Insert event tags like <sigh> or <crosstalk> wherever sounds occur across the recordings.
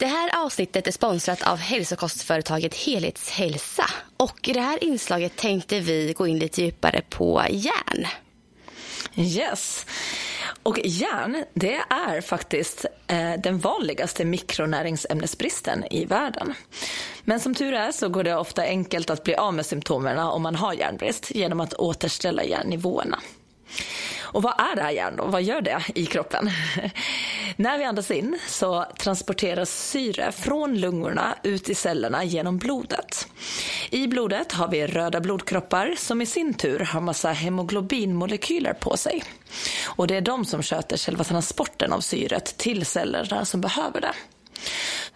Det här avsnittet är sponsrat av hälsokostföretaget Helhetshälsa. Och i det här inslaget tänkte vi gå in lite djupare på järn. Yes. Och järn, det är faktiskt eh, den vanligaste mikronäringsämnesbristen i världen. Men som tur är så går det ofta enkelt att bli av med symptomen om man har järnbrist genom att återställa järnnivåerna. Och vad är det här järn då? Vad gör det i kroppen? <laughs> När vi andas in så transporteras syre från lungorna ut i cellerna genom blodet. I blodet har vi röda blodkroppar som i sin tur har massa hemoglobinmolekyler på sig. Och det är de som sköter själva transporten av syret till cellerna som behöver det.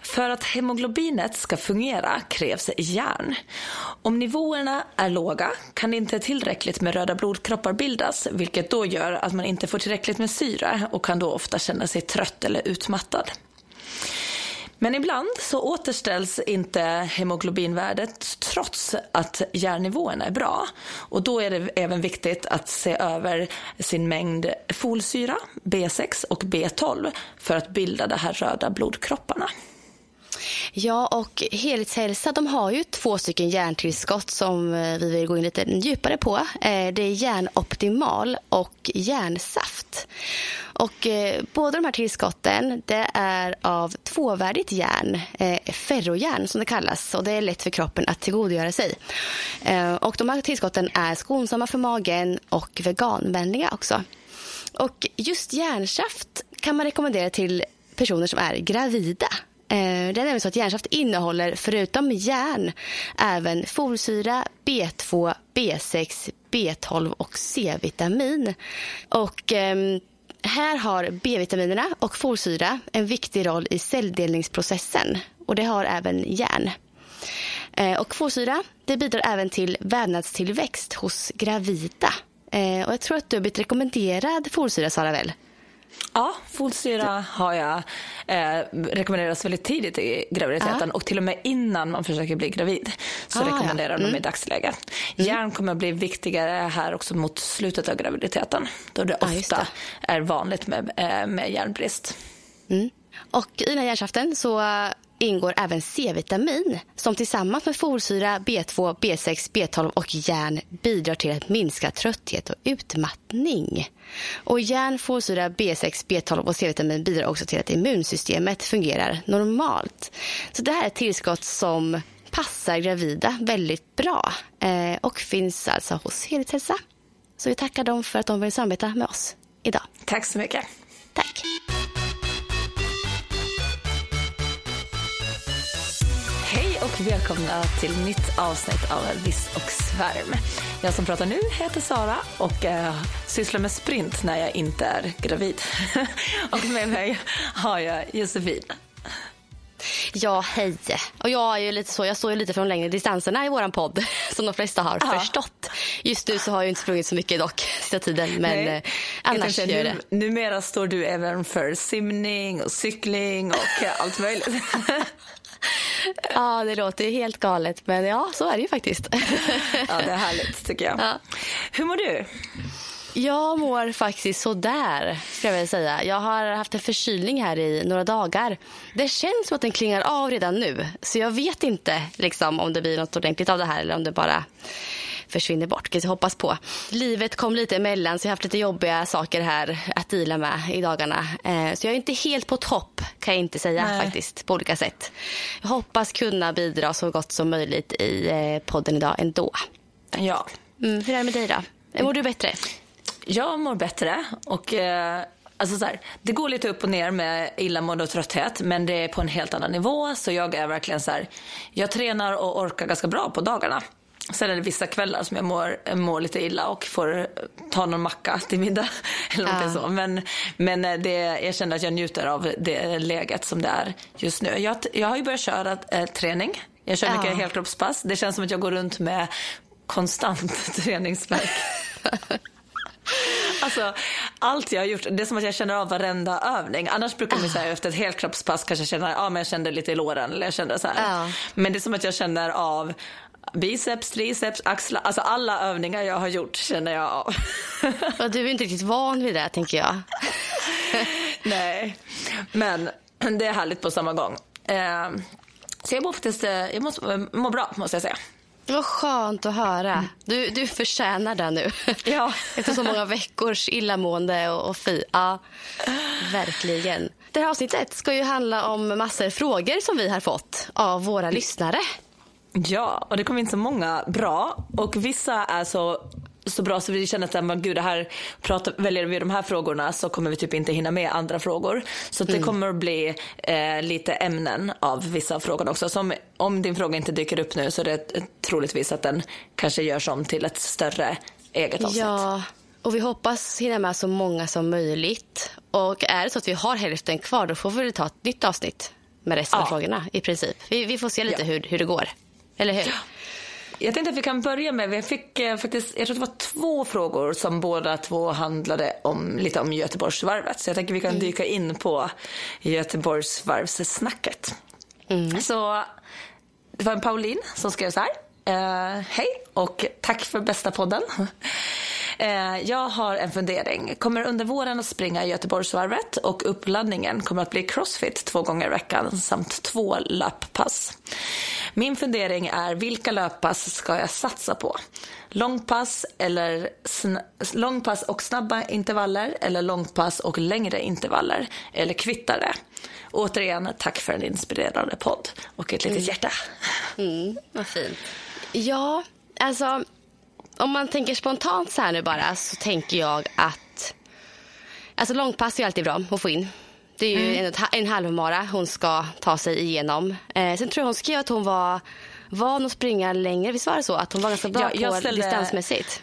För att hemoglobinet ska fungera krävs järn. Om nivåerna är låga kan inte tillräckligt med röda blodkroppar bildas vilket då gör att man inte får tillräckligt med syre och kan då ofta känna sig trött eller utmattad. Men ibland så återställs inte hemoglobinvärdet trots att järnnivåerna är bra. Och då är det även viktigt att se över sin mängd folsyra, B6 och B12 för att bilda de här röda blodkropparna. Ja, och Helhetshälsa de har ju två stycken järntillskott som eh, vi vill gå in lite djupare på. Eh, det är järnoptimal och järnsaft. Och eh, båda de här tillskotten det är av tvåvärdigt järn, eh, ferrojärn som det kallas. Och det är lätt för kroppen att tillgodogöra sig. Och de här tillskotten är skonsamma för magen och veganvänliga också. Och just järnsaft kan man rekommendera till personer som är gravida Eh, det är nämligen så att järnsaft innehåller förutom järn även folsyra, B2, B6, B12 och C-vitamin. Och ehm, här har B-vitaminerna och folsyra en viktig roll i celldelningsprocessen och det har även järn. Eh, och folsyra det bidrar även till vävnadstillväxt hos gravida. Eh, och jag tror att du har blivit rekommenderad folsyra, Sara väl? Ja, folsyra har jag eh, rekommenderas väldigt tidigt i graviditeten ja. och till och med innan man försöker bli gravid så ah, rekommenderar ja. mm. de i dagsläget. Mm. Järn kommer att bli viktigare här också mot slutet av graviditeten då det ofta det. är vanligt med, eh, med järnbrist. Mm. Och i den här järnsaften så ingår även C-vitamin som tillsammans med folsyra, B2, B6, B12 och järn bidrar till att minska trötthet och utmattning. Och järn, folsyra, B6, B12 och C-vitamin bidrar också till att immunsystemet fungerar normalt. Så det här är ett tillskott som passar gravida väldigt bra eh, och finns alltså hos Helhetshälsa. Så vi tackar dem för att de vill samarbeta med oss idag. Tack så mycket. Tack. Och välkomna till nytt avsnitt av Viss och svärm. Jag som pratar nu heter Sara och äh, sysslar med sprint när jag inte är gravid. <laughs> och med mig har jag Josefin. Ja, hej. Och jag är ju lite så, jag står ju lite från längre distanserna i våran podd <laughs> som de flesta har ja. förstått. Just nu så har jag inte sprungit så mycket dock sista tiden men Nej. Eh, annars gör jag det. Numera står du även för simning och cykling och allt möjligt. <laughs> Ja, det låter helt galet, men ja, så är det ju faktiskt. <laughs> Ja, det är härligt tycker jag. Ja. Hur mår du? Jag mår faktiskt sådär, ska jag väl säga. Jag har haft en förkylning här i några dagar. Det känns som att den klingar av redan nu, så jag vet inte liksom, om det blir något ordentligt av det här eller om det bara försvinner bort, vilket jag hoppas på. Livet kom lite emellan så jag har haft lite jobbiga saker här att dela med i dagarna. Eh, så jag är inte helt på topp kan jag inte säga Nej. faktiskt på olika sätt. Jag hoppas kunna bidra så gott som möjligt i eh, podden idag ändå. Ja. Mm, hur är det med dig då? Mår du bättre? Jag mår bättre och eh, Alltså så här, det går lite upp och ner med illamående och trötthet men det är på en helt annan nivå så jag är verkligen så här, jag tränar och orkar ganska bra på dagarna. Sen är det vissa kvällar som jag mår, mår lite illa och får ta någon macka till middag. <laughs> Eller ja. så. Men, men eh, det, jag känner att jag njuter av det läget som det är just nu. Jag, jag har ju börjat köra äh, träning. Jag kör mycket ja. helkroppspass. Det känns som att jag går runt med konstant <laughs> träningsverk. <laughs> Alltså, allt jag har gjort, det är som att jag känner av varenda övning. Annars brukar man säga efter ett helkroppspass kanske känna, ja men jag kände lite i låren eller jag kände så här. Men det är som att jag känner av biceps, triceps, axlar, alltså alla övningar jag har gjort känner jag av. <laughs> Ja, du är inte riktigt van vid det tänker jag. <laughs> Nej, men det är härligt på samma gång. Eh, så jag mår faktiskt, eh, jag måste, mår bra måste jag säga. Vad skönt att höra. Du, du förtjänar det nu. Ja. <laughs> Efter så många veckors illamående och, och fy. Ja, verkligen. Det här avsnittet ska ju handla om massor frågor som vi har fått av våra lyssnare. Ja, och det kom in så många bra. Och vissa är så så bra så vi känner att men, gud, det här, pratar, väljer vi de här frågorna så kommer vi typ inte hinna med andra frågor. Så det mm. kommer att bli eh, lite ämnen av vissa av frågorna också. Så om, om din fråga inte dyker upp nu så är det troligtvis att den kanske görs om till ett större eget avsnitt. Ja, och vi hoppas hinna med så många som möjligt. Och är det så att vi har hälften kvar då får vi ta ett nytt avsnitt med resten ja. av frågorna i princip. Vi, vi får se lite ja. hur, hur det går. Eller hur? Ja. Jag tänkte att vi kan börja med, vi fick eh, faktiskt, jag tror det var två frågor som båda två handlade om, lite om Göteborgsvarvet. Så jag tänker att vi kan mm. dyka in på Göteborgsvarvssnacket. Mm. Så det var en Pauline som skrev så här. Uh, hej och tack för bästa podden. Uh, jag har en fundering. Kommer under våren att springa Göteborgsvarvet och uppladdningen kommer att bli crossfit två gånger i veckan samt två löppass. Min fundering är vilka löppass ska jag satsa på? Långpass, eller långpass och snabba intervaller eller långpass och längre intervaller? Eller kvittar det? Återigen, tack för en inspirerande podd och ett litet mm. hjärta. Mm, vad fint. Ja, alltså om man tänker spontant så här nu bara så tänker jag att alltså långpass är alltid bra att få in. Det är ju mm. en, en halvmara hon ska ta sig igenom. Eh, sen tror jag hon skrev att hon var van att springa längre. Visst var det så? Att hon var ganska bra ja, på ställde... distansmässigt?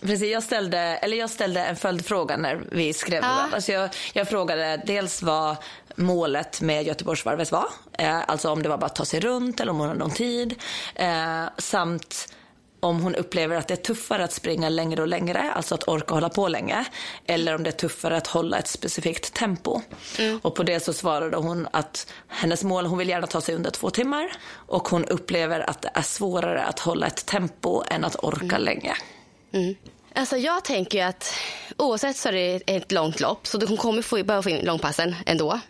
Precis, jag ställde, eller jag ställde en följdfråga när vi skrev det. Alltså jag, jag frågade dels vad målet med Göteborgsvarvet var. Eh, alltså om det var bara att ta sig runt eller om hon hade någon tid. Eh, samt om hon upplever att det är tuffare att springa längre och längre, alltså att orka hålla på länge, eller om det är tuffare att hålla ett specifikt tempo. Mm. Och på det så svarade hon att hennes mål, hon vill gärna ta sig under två timmar och hon upplever att det är svårare att hålla ett tempo än att orka mm. länge. Mm. Alltså jag tänker ju att oavsett så är det ett långt lopp så hon kommer få, behöva få in långpassen ändå.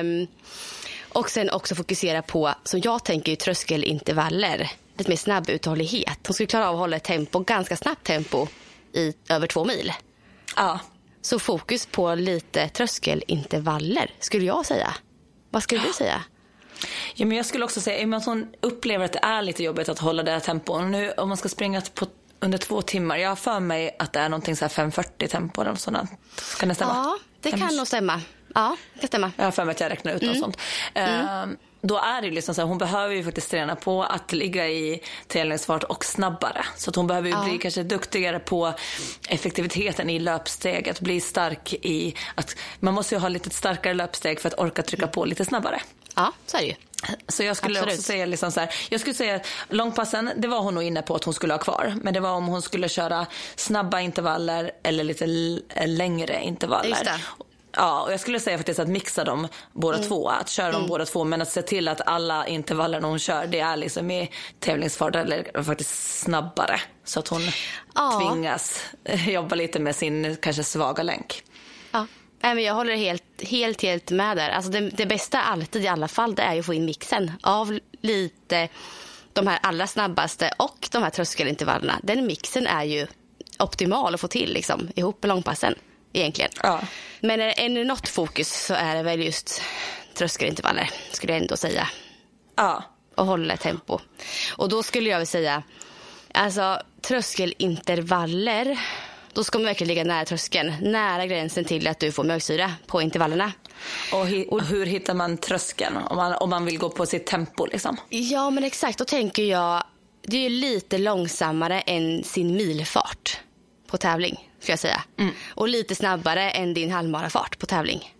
Um, och sen också fokusera på, som jag tänker, tröskelintervaller lite mer snabb uthållighet. Hon skulle klara av att hålla ett tempo, ganska snabbt tempo i över två mil. Ja. Så fokus på lite tröskelintervaller skulle jag säga. Vad skulle du säga? Ja, men jag skulle också säga att hon upplever att det är lite jobbigt att hålla det här tempot. Nu om man ska springa på, under två timmar. Jag har för mig att det är någonting så 5.40 tempo eller sådant. Kan det stämma? Ja, det kan nog stämma. Ja, det kan stämma. Jag har för mig att jag räknar ut mm. något sånt. Mm. Då är det liksom så här, hon behöver ju faktiskt träna på att ligga i tävlingsfart och snabbare. Så att hon behöver ju ja. bli kanske duktigare på effektiviteten i löpsteget, bli stark i att man måste ju ha lite starkare löpsteg för att orka trycka på lite snabbare. Ja, så är det ju. Så jag skulle Absolut. också säga liksom så här, jag skulle säga långpassen, det var hon nog inne på att hon skulle ha kvar. Men det var om hon skulle köra snabba intervaller eller lite längre intervaller. Ja, och jag skulle säga faktiskt att mixa dem båda mm. två. Att köra dem mm. båda två men att se till att alla intervaller hon kör det är liksom i tävlingsfart eller faktiskt snabbare. Så att hon ja. tvingas <laughs> jobba lite med sin kanske svaga länk. Ja. Nej, jag håller helt, helt, helt med där. Alltså det, det bästa alltid i alla fall det är att få in mixen av lite de här allra snabbaste och de här tröskelintervallerna. Den mixen är ju optimal att få till liksom, ihop med långpassen egentligen. Ja. Men är det något fokus så är det väl just tröskelintervaller skulle jag ändå säga. Ja. Och hålla tempo. Och då skulle jag vilja säga, alltså tröskelintervaller, då ska man verkligen ligga nära tröskeln. Nära gränsen till att du får mjölksyra på intervallerna. Och, och hur hittar man tröskeln om man, om man vill gå på sitt tempo liksom? Ja men exakt, då tänker jag det är ju lite långsammare än sin milfart på tävling, ska jag säga. Mm. Och lite snabbare än din halvmarafart på tävling.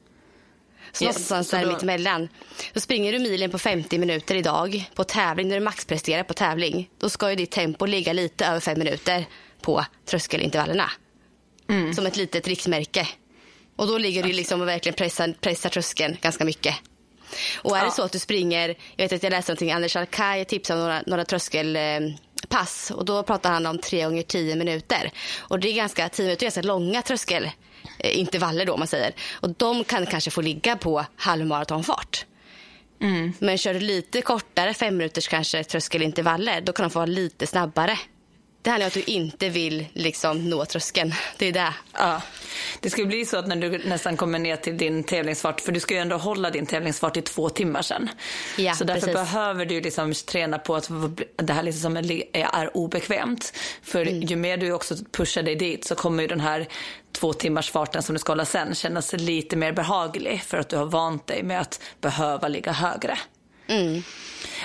Så yes, någonstans där då... mittemellan. Då springer du milen på 50 minuter idag på tävling, när du maxpresterar på tävling. Då ska ju ditt tempo ligga lite över fem minuter på tröskelintervallerna. Mm. Som ett litet riksmärke. Och då ligger du liksom och verkligen pressar, pressar tröskeln ganska mycket. Och är ja. det så att du springer, jag vet att jag läste någonting, Anders Alkaj tipsade om några, några tröskelpass och då pratar han om tre gånger tio minuter. Och det är ganska, tio minuter är ganska långa tröskelintervaller då man säger. Och de kan kanske få ligga på halvmaratonfart. Mm. Men kör du lite kortare, fem minuters kanske tröskelintervaller, då kan de få vara lite snabbare. Det handlar om att du inte vill liksom nå tröskeln. Det är det. Ja. Det ska bli så att när du nästan kommer ner till din tävlingsfart, för du ska ju ändå hålla din tävlingsfart i två timmar sen. Ja, så därför precis. behöver du liksom träna på att det här liksom är obekvämt. För mm. ju mer du också pushar dig dit så kommer ju den här två timmars farten som du ska hålla sen kännas lite mer behaglig för att du har vant dig med att behöva ligga högre. Mm.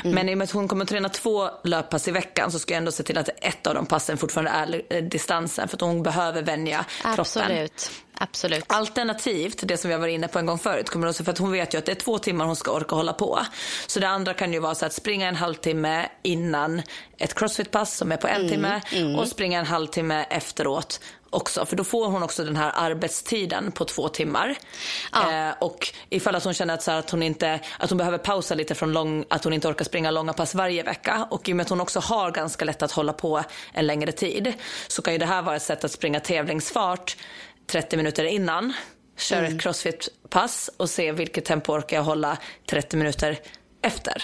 Mm. Men i och med att hon kommer att träna två löppass i veckan så ska jag ändå se till att ett av de passen fortfarande är eh, distansen för att hon behöver vänja Absolut. kroppen. Absolut. Alternativt, det som jag var inne på en gång förut, kommer också för att hon vet ju att det är två timmar hon ska orka hålla på. Så det andra kan ju vara så att springa en halvtimme innan ett crossfit-pass som är på en mm, timme mm. och springa en halvtimme efteråt också. För då får hon också den här arbetstiden på två timmar. Ja. Eh, och ifall att hon känner att, så att, hon inte, att hon behöver pausa lite från lång, att hon inte orkar springa långa pass varje vecka. Och i och med att hon också har ganska lätt att hålla på en längre tid. Så kan ju det här vara ett sätt att springa tävlingsfart 30 minuter innan. Kör mm. ett crossfit-pass och se vilket tempo orkar jag hålla 30 minuter efter.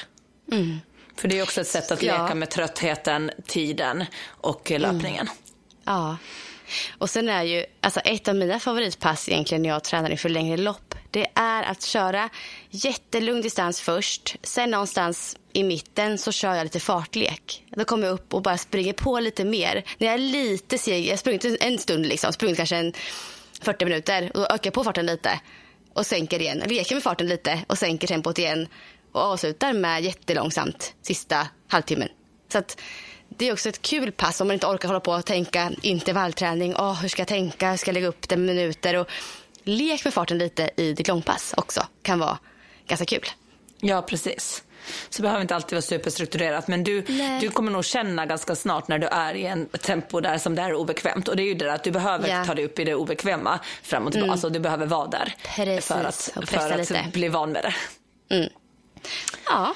Mm. För det är också ett sätt att leka ja. med tröttheten, tiden och löpningen. Mm. Ja. Och sen är ju, alltså ett av mina favoritpass egentligen när jag tränar inför längre lopp, det är att köra jättelugn distans först. Sen någonstans i mitten så kör jag lite fartlek. Då kommer jag upp och bara springer på lite mer. När jag är lite seg, jag har sprungit en stund liksom, sprungit kanske en 40 minuter och då ökar jag på farten lite och sänker igen. Leker med farten lite och sänker tempot igen och avslutar med jättelångsamt sista halvtimmen. Så att det är också ett kul pass om man inte orkar hålla på och tänka intervallträning. Oh, hur ska jag tänka? Hur ska jag lägga upp det med minuter? Och lek med farten lite i ditt långpass också kan vara ganska kul. Ja, precis. Så behöver inte alltid vara superstrukturerat. Men du, du kommer nog känna ganska snart när du är i en tempo där som det är obekvämt. Och det är ju det att du behöver yeah. ta dig upp i det obekväma fram och tillbaka. Mm. Alltså du behöver vara där. Precis. För att, för att bli van med det. Mm. Ja.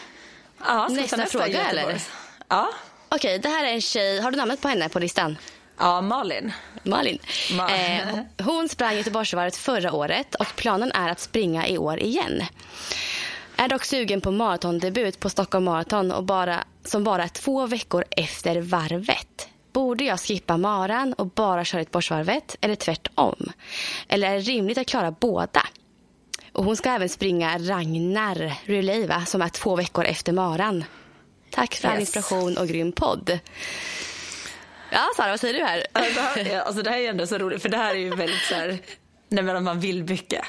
ja nästa, nästa fråga eller? Ja. Okej, det här är en tjej. Har du namnet på henne på listan? Ja, Malin. Malin. Ma eh, hon sprang Göteborgsvarvet förra året och planen är att springa i år igen. Är dock sugen på maratondebut på Stockholm Marathon och bara, som bara är två veckor efter varvet. Borde jag skippa maran och bara köra Göteborgsvarvet eller tvärtom? Eller är det rimligt att klara båda? Och hon ska även springa Ragnar Relay va? som är två veckor efter maran. Tack för yes. all inspiration och grym podd. Ja, Sara, vad säger du här? Alltså, det här, alltså, det här är ändå så roligt, för det här är ju väldigt så här, när man vill mycket.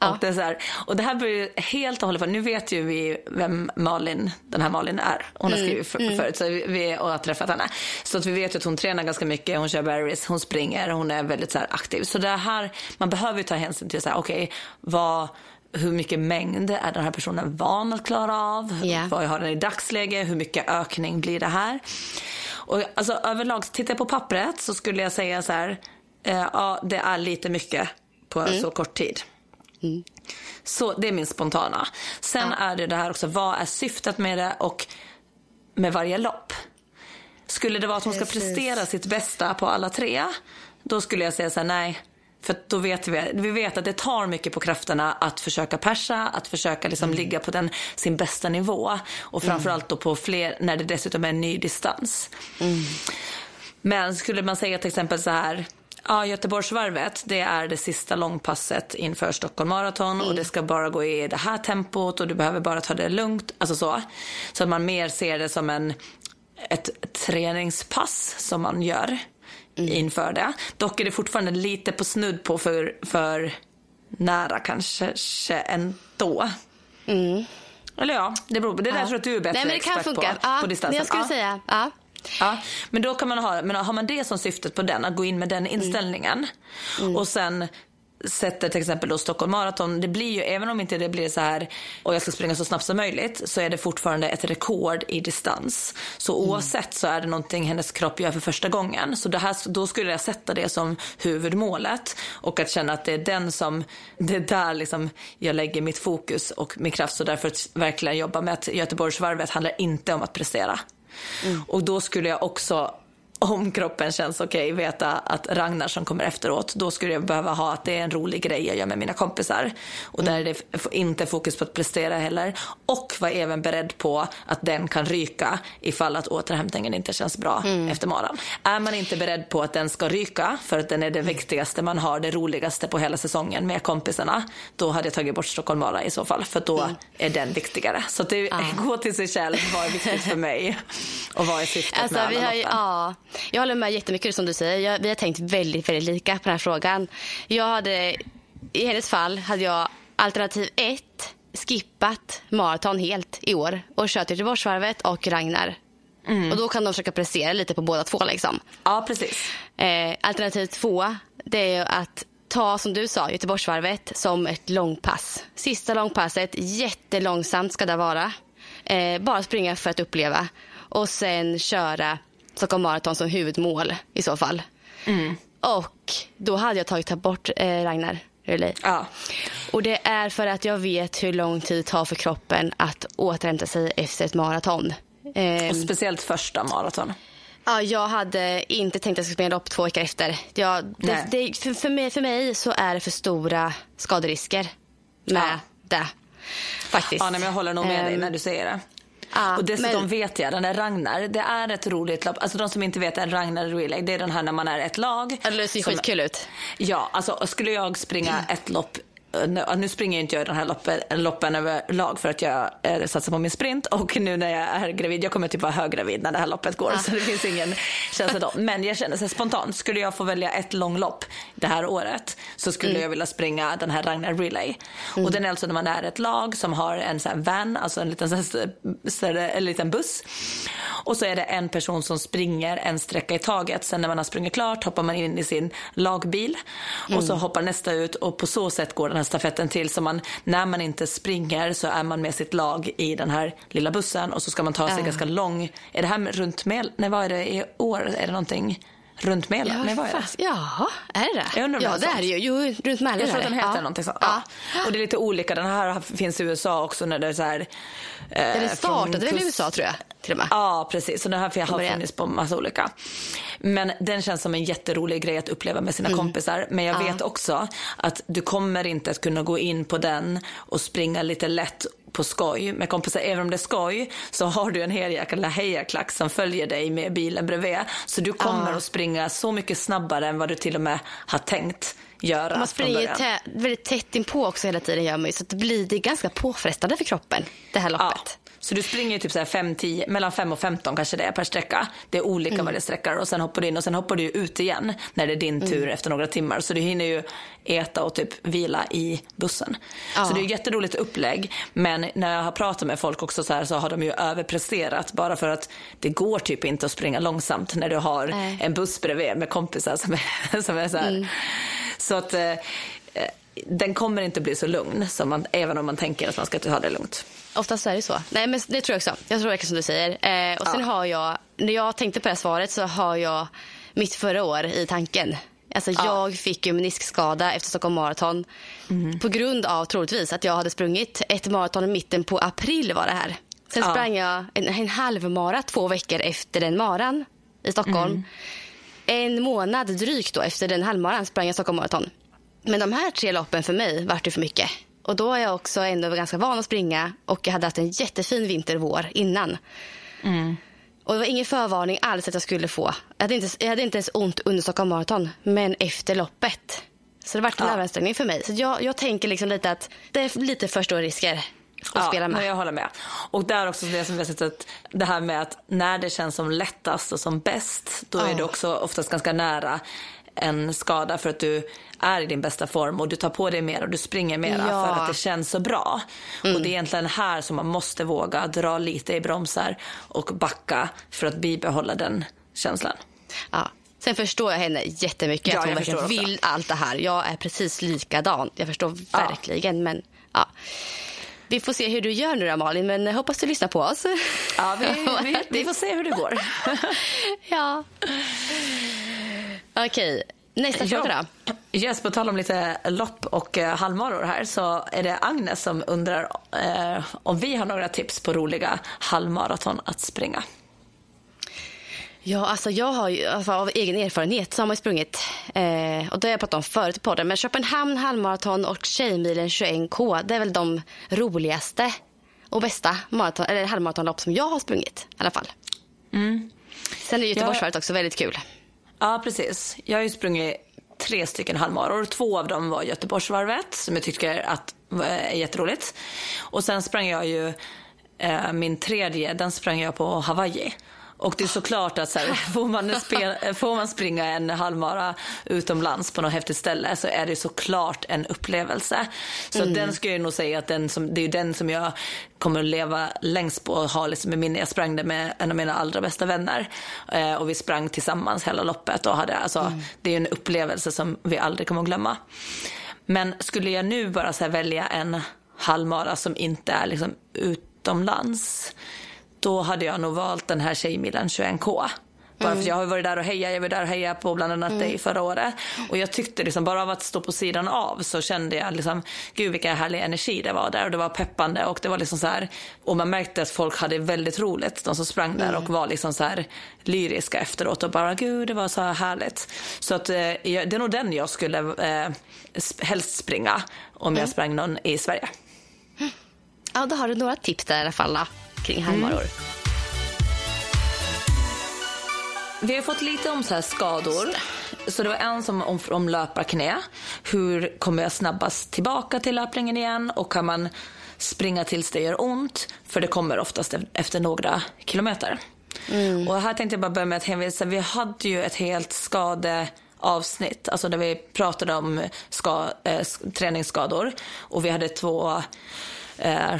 Ja. Och, det är så här, och det här ju helt och hållet på, nu vet ju vi vem Malin, den här Malin är. Hon har mm, skrivit för, mm. förut så vi, och har träffat henne. Så att vi vet ju att hon tränar ganska mycket, hon kör berries, hon springer, hon är väldigt så aktiv. Så det här, man behöver ju ta hänsyn till så här, okej, okay, vad hur mycket mängd är den här personen van att klara av? Yeah. Vad har den i dagsläge? Hur mycket ökning blir det här? Och alltså, överlag, tittar jag på pappret så skulle jag säga så här, eh, ja det är lite mycket på mm. så kort tid. Mm. Så det är min spontana. Sen ja. är det det här också, vad är syftet med det och med varje lopp? Skulle det vara att hon ska prestera sitt bästa på alla tre, då skulle jag säga så här, nej, för då vet vi, vi vet att det tar mycket på krafterna att försöka persa, att försöka liksom mm. ligga på den, sin bästa nivå. Och mm. framförallt då på fler, när det dessutom är en ny distans. Mm. Men skulle man säga till exempel så här, Ja, Göteborgsvarvet det är det sista långpasset inför Stockholm Marathon mm. och det ska bara gå i det här tempot och du behöver bara ta det lugnt. Alltså så. Så att man mer ser det som en, ett träningspass som man gör mm. inför det. Dock är det fortfarande lite på snudd på för, för nära kanske ändå. Mm. Eller ja, det beror på. Det är ja. därför att du är bättre Nej, men det kan expert funka. på, ja, på distansen. Jag skulle ja. säga, ja. Ja, men då kan man ha, men har man det som syftet på den, att gå in med den inställningen mm. och sen sätter till exempel då Stockholm Marathon, det blir ju, även om inte det blir så här och jag ska springa så snabbt som möjligt, så är det fortfarande ett rekord i distans. Så mm. oavsett så är det någonting hennes kropp gör för första gången. Så det här, då skulle jag sätta det som huvudmålet och att känna att det är den som, det är där liksom jag lägger mitt fokus och min kraft. Så därför att verkligen jobba med att Göteborgsvarvet handlar inte om att prestera. Mm. Och då skulle jag också om kroppen känns okej, okay, veta att Ragnar som kommer efteråt, då skulle jag behöva ha att det är en rolig grej jag gör med mina kompisar. Och där är det inte fokus på att prestera heller. Och vara även beredd på att den kan ryka ifall att återhämtningen inte känns bra mm. efter maran. Är man inte beredd på att den ska ryka för att den är det viktigaste man har, det roligaste på hela säsongen med kompisarna, då hade jag tagit bort Stockholm Mara i så fall, för då mm. är den viktigare. Så det, ah. <laughs> gå till sig själv, vad är viktigt för mig och vad är syftet alltså, med alla ja, jag håller med jättemycket som du säger. Jag, vi har tänkt väldigt, väldigt lika på den här frågan. Jag hade, I hennes fall hade jag alternativ ett skippat maraton helt i år och kört Göteborgsvarvet och Ragnar. Mm. Och då kan de försöka prestera lite på båda två. Liksom. Ja, precis. Eh, alternativ två, det är att ta som du sa Göteborgsvarvet som ett långpass. Sista långpasset, jättelångsamt ska det vara. Eh, bara springa för att uppleva och sen köra Stockholm Marathon som huvudmål i så fall. Mm. Och då hade jag tagit bort eh, Ragnar Relay. Ja. Och det är för att jag vet hur lång tid det tar för kroppen att återhämta sig efter ett maraton. Eh, och speciellt första maraton. Ja, jag hade inte tänkt att jag skulle springa lopp två veckor efter. Jag, det, det, för, för, mig, för mig så är det för stora skaderisker med ja. det. Faktiskt. Ja, nej, men jag håller nog med um, dig när du säger det. Ah, och dessutom men... vet jag, den där Ragnar, det är ett roligt lopp. Alltså de som inte vet, en Ragnar Relay, det är den här när man är ett lag. Det ser skitkul ut. Ja, alltså skulle jag springa <clears throat> ett lopp nu springer inte jag den här loppen, loppen överlag för att jag eh, satsar på min sprint och nu när jag är gravid, jag kommer typ vara höggravid när det här loppet går ah. så det finns ingen känsla då. Men jag känner så spontant, skulle jag få välja ett långlopp det här året så skulle mm. jag vilja springa den här Ragnar Relay. Mm. Och den är alltså när man är ett lag som har en sån van, alltså en liten, här, en liten buss. Och så är det en person som springer en sträcka i taget. Sen när man har sprungit klart hoppar man in i sin lagbil mm. och så hoppar nästa ut och på så sätt går den här stafetten till. Så man, när man inte springer så är man med sitt lag i den här lilla bussen och så ska man ta sig uh. ganska lång, är det här runt Mel, nej vad är det i år, är det någonting? Runt Mälaren? Ja, Nej, vad är det? Ja, är det det? Jag undrar ja, det är det ju. Jo, runt Mälaren. Jag tror att den heter ja. någonting sånt. Ja. Och det är lite olika. Den här finns i USA också när det är så här. Eh, den startade väl i USA tror jag? Till och med. Ja, precis. Så den här har funnits på massa olika. Men den känns som en jätterolig grej att uppleva med sina mm. kompisar. Men jag vet också att du kommer inte att kunna gå in på den och springa lite lätt på skoj med kompisar. Även om det är skoj så har du en hel jäkla hejaklack som följer dig med bilen bredvid. Så du kommer ah. att springa så mycket snabbare än vad du till och med har tänkt göra. Man springer väldigt tätt inpå också hela tiden gör man så det blir det ganska påfrestande för kroppen det här loppet. Ja. Så du springer typ så här 5, 10, mellan 5 och 15 kanske det är per sträcka. Det är olika mm. varje sträcka och sen hoppar du in och sen hoppar du ut igen när det är din tur mm. efter några timmar. Så du hinner ju äta och typ vila i bussen. Ja. Så det är jätteroligt upplägg. Men när jag har pratat med folk också så här så har de ju överpresterat bara för att det går typ inte att springa långsamt när du har Nej. en buss bredvid med kompisar som är, <laughs> som är så här. Mm. Så att eh, den kommer inte bli så lugn som man, även om man tänker att man ska ta det lugnt. Oftast är det så. Nej, men det tror jag också. Jag tror verkligen som du säger. Eh, och sen ja. har jag, när jag tänkte på det här svaret så har jag mitt förra år i tanken. Alltså ja. Jag fick ju meniskskada efter Stockholm Marathon mm. på grund av troligtvis att jag hade sprungit ett maraton i mitten på april var det här. Sen ja. sprang jag en, en halvmara två veckor efter den maran i Stockholm. Mm. En månad drygt då efter den halvmaran sprang jag Stockholm Marathon. Men de här tre loppen för mig vart det för mycket. Och då är jag också ändå ganska van att springa och jag hade haft en jättefin vintervår innan. Mm. Och det var ingen förvarning alls att jag skulle få. Jag hade inte, jag hade inte ens ont under Stockholm Marathon, men efter loppet. Så det var en ja. överansträngning för mig. Så jag, jag tänker liksom lite att det är lite för stora risker att ja, spela med. jag håller med. Och där också det som vi har sett att det här med att när det känns som lättast och som bäst, då ja. är det också oftast ganska nära en skada för att du är i din bästa form och du tar på dig mer och du springer mer Ja. för att det känns så bra. Och det är egentligen här som man måste våga dra lite i bromsar och backa för att bibehålla den känslan. Ja. Sen förstår jag henne jättemycket. Ja, att hon verkligen vill allt det här. Jag är precis likadan. Jag förstår Ja. verkligen. Men ja. Vi får se hur du gör nu då, Malin. Men hoppas du lyssnar på oss. Ja, vi, vi, <laughs> vi får se hur det går. ja. Okej, nästa fråga då. Yes, på tal om lite lopp och eh, halvmaror här så är det Agnes som undrar eh, om vi har några tips på roliga halvmaraton att springa. Ja, alltså jag har ju alltså av egen erfarenhet så har man sprungit, eh, och det har jag pratat om förut på podden, men Köpenhamn halvmaraton och Tjejmilen 21K, det är väl de roligaste och bästa maraton, eller halvmaratonlopp som jag har sprungit i alla fall. Sen är Göteborgsvarvet också väldigt kul. Ja, precis. Jag har ju sprungit tre stycken halvmaror. Två av dem var Göteborgsvarvet som jag tycker att eh, är jätteroligt. Och sen sprang jag ju eh, min tredje, den sprang jag på Hawaii. Och det är såklart att så här, <laughs> får, man spela, får man springa en halvmara utomlands på något häftigt ställe så är det såklart en upplevelse. Så den skulle jag nog säga att den som, det är den som jag kommer att leva längst på och ha liksom i minne. Jag sprang det med en av mina allra bästa vänner eh, och vi sprang tillsammans hela loppet och hade, alltså, det är en upplevelse som vi aldrig kommer att glömma. Men skulle jag nu bara så välja en halvmara som inte är liksom utomlands då hade jag nog valt den här Tjejmilen 21K. Bara för jag har varit där och hejat, jag var där och hejade på bland annat dig förra året. Och jag tyckte liksom, bara av att stå på sidan av så kände jag liksom, gud vilken härlig energi det var där. Och det var peppande och det var liksom så här, och man märkte att folk hade väldigt roligt, de som sprang där och var liksom så här lyriska efteråt och bara, gud det var så här härligt. Så att eh, det är nog den jag skulle eh, helst springa om jag sprang någon i Sverige. Ja, då har du några tips där i alla fall då, kring halvmaror. Vi har fått lite om så här skador. Så det var en som om, om löparknä. Hur kommer jag snabbast tillbaka till löpningen igen? Och kan man springa tills det gör ont? För det kommer oftast efter några kilometer. Och här tänkte jag bara börja med att hänvisa. Vi hade ju ett helt skadeavsnitt. Alltså där vi pratade om ska, eh, träningsskador. Och vi hade två Eh, eh,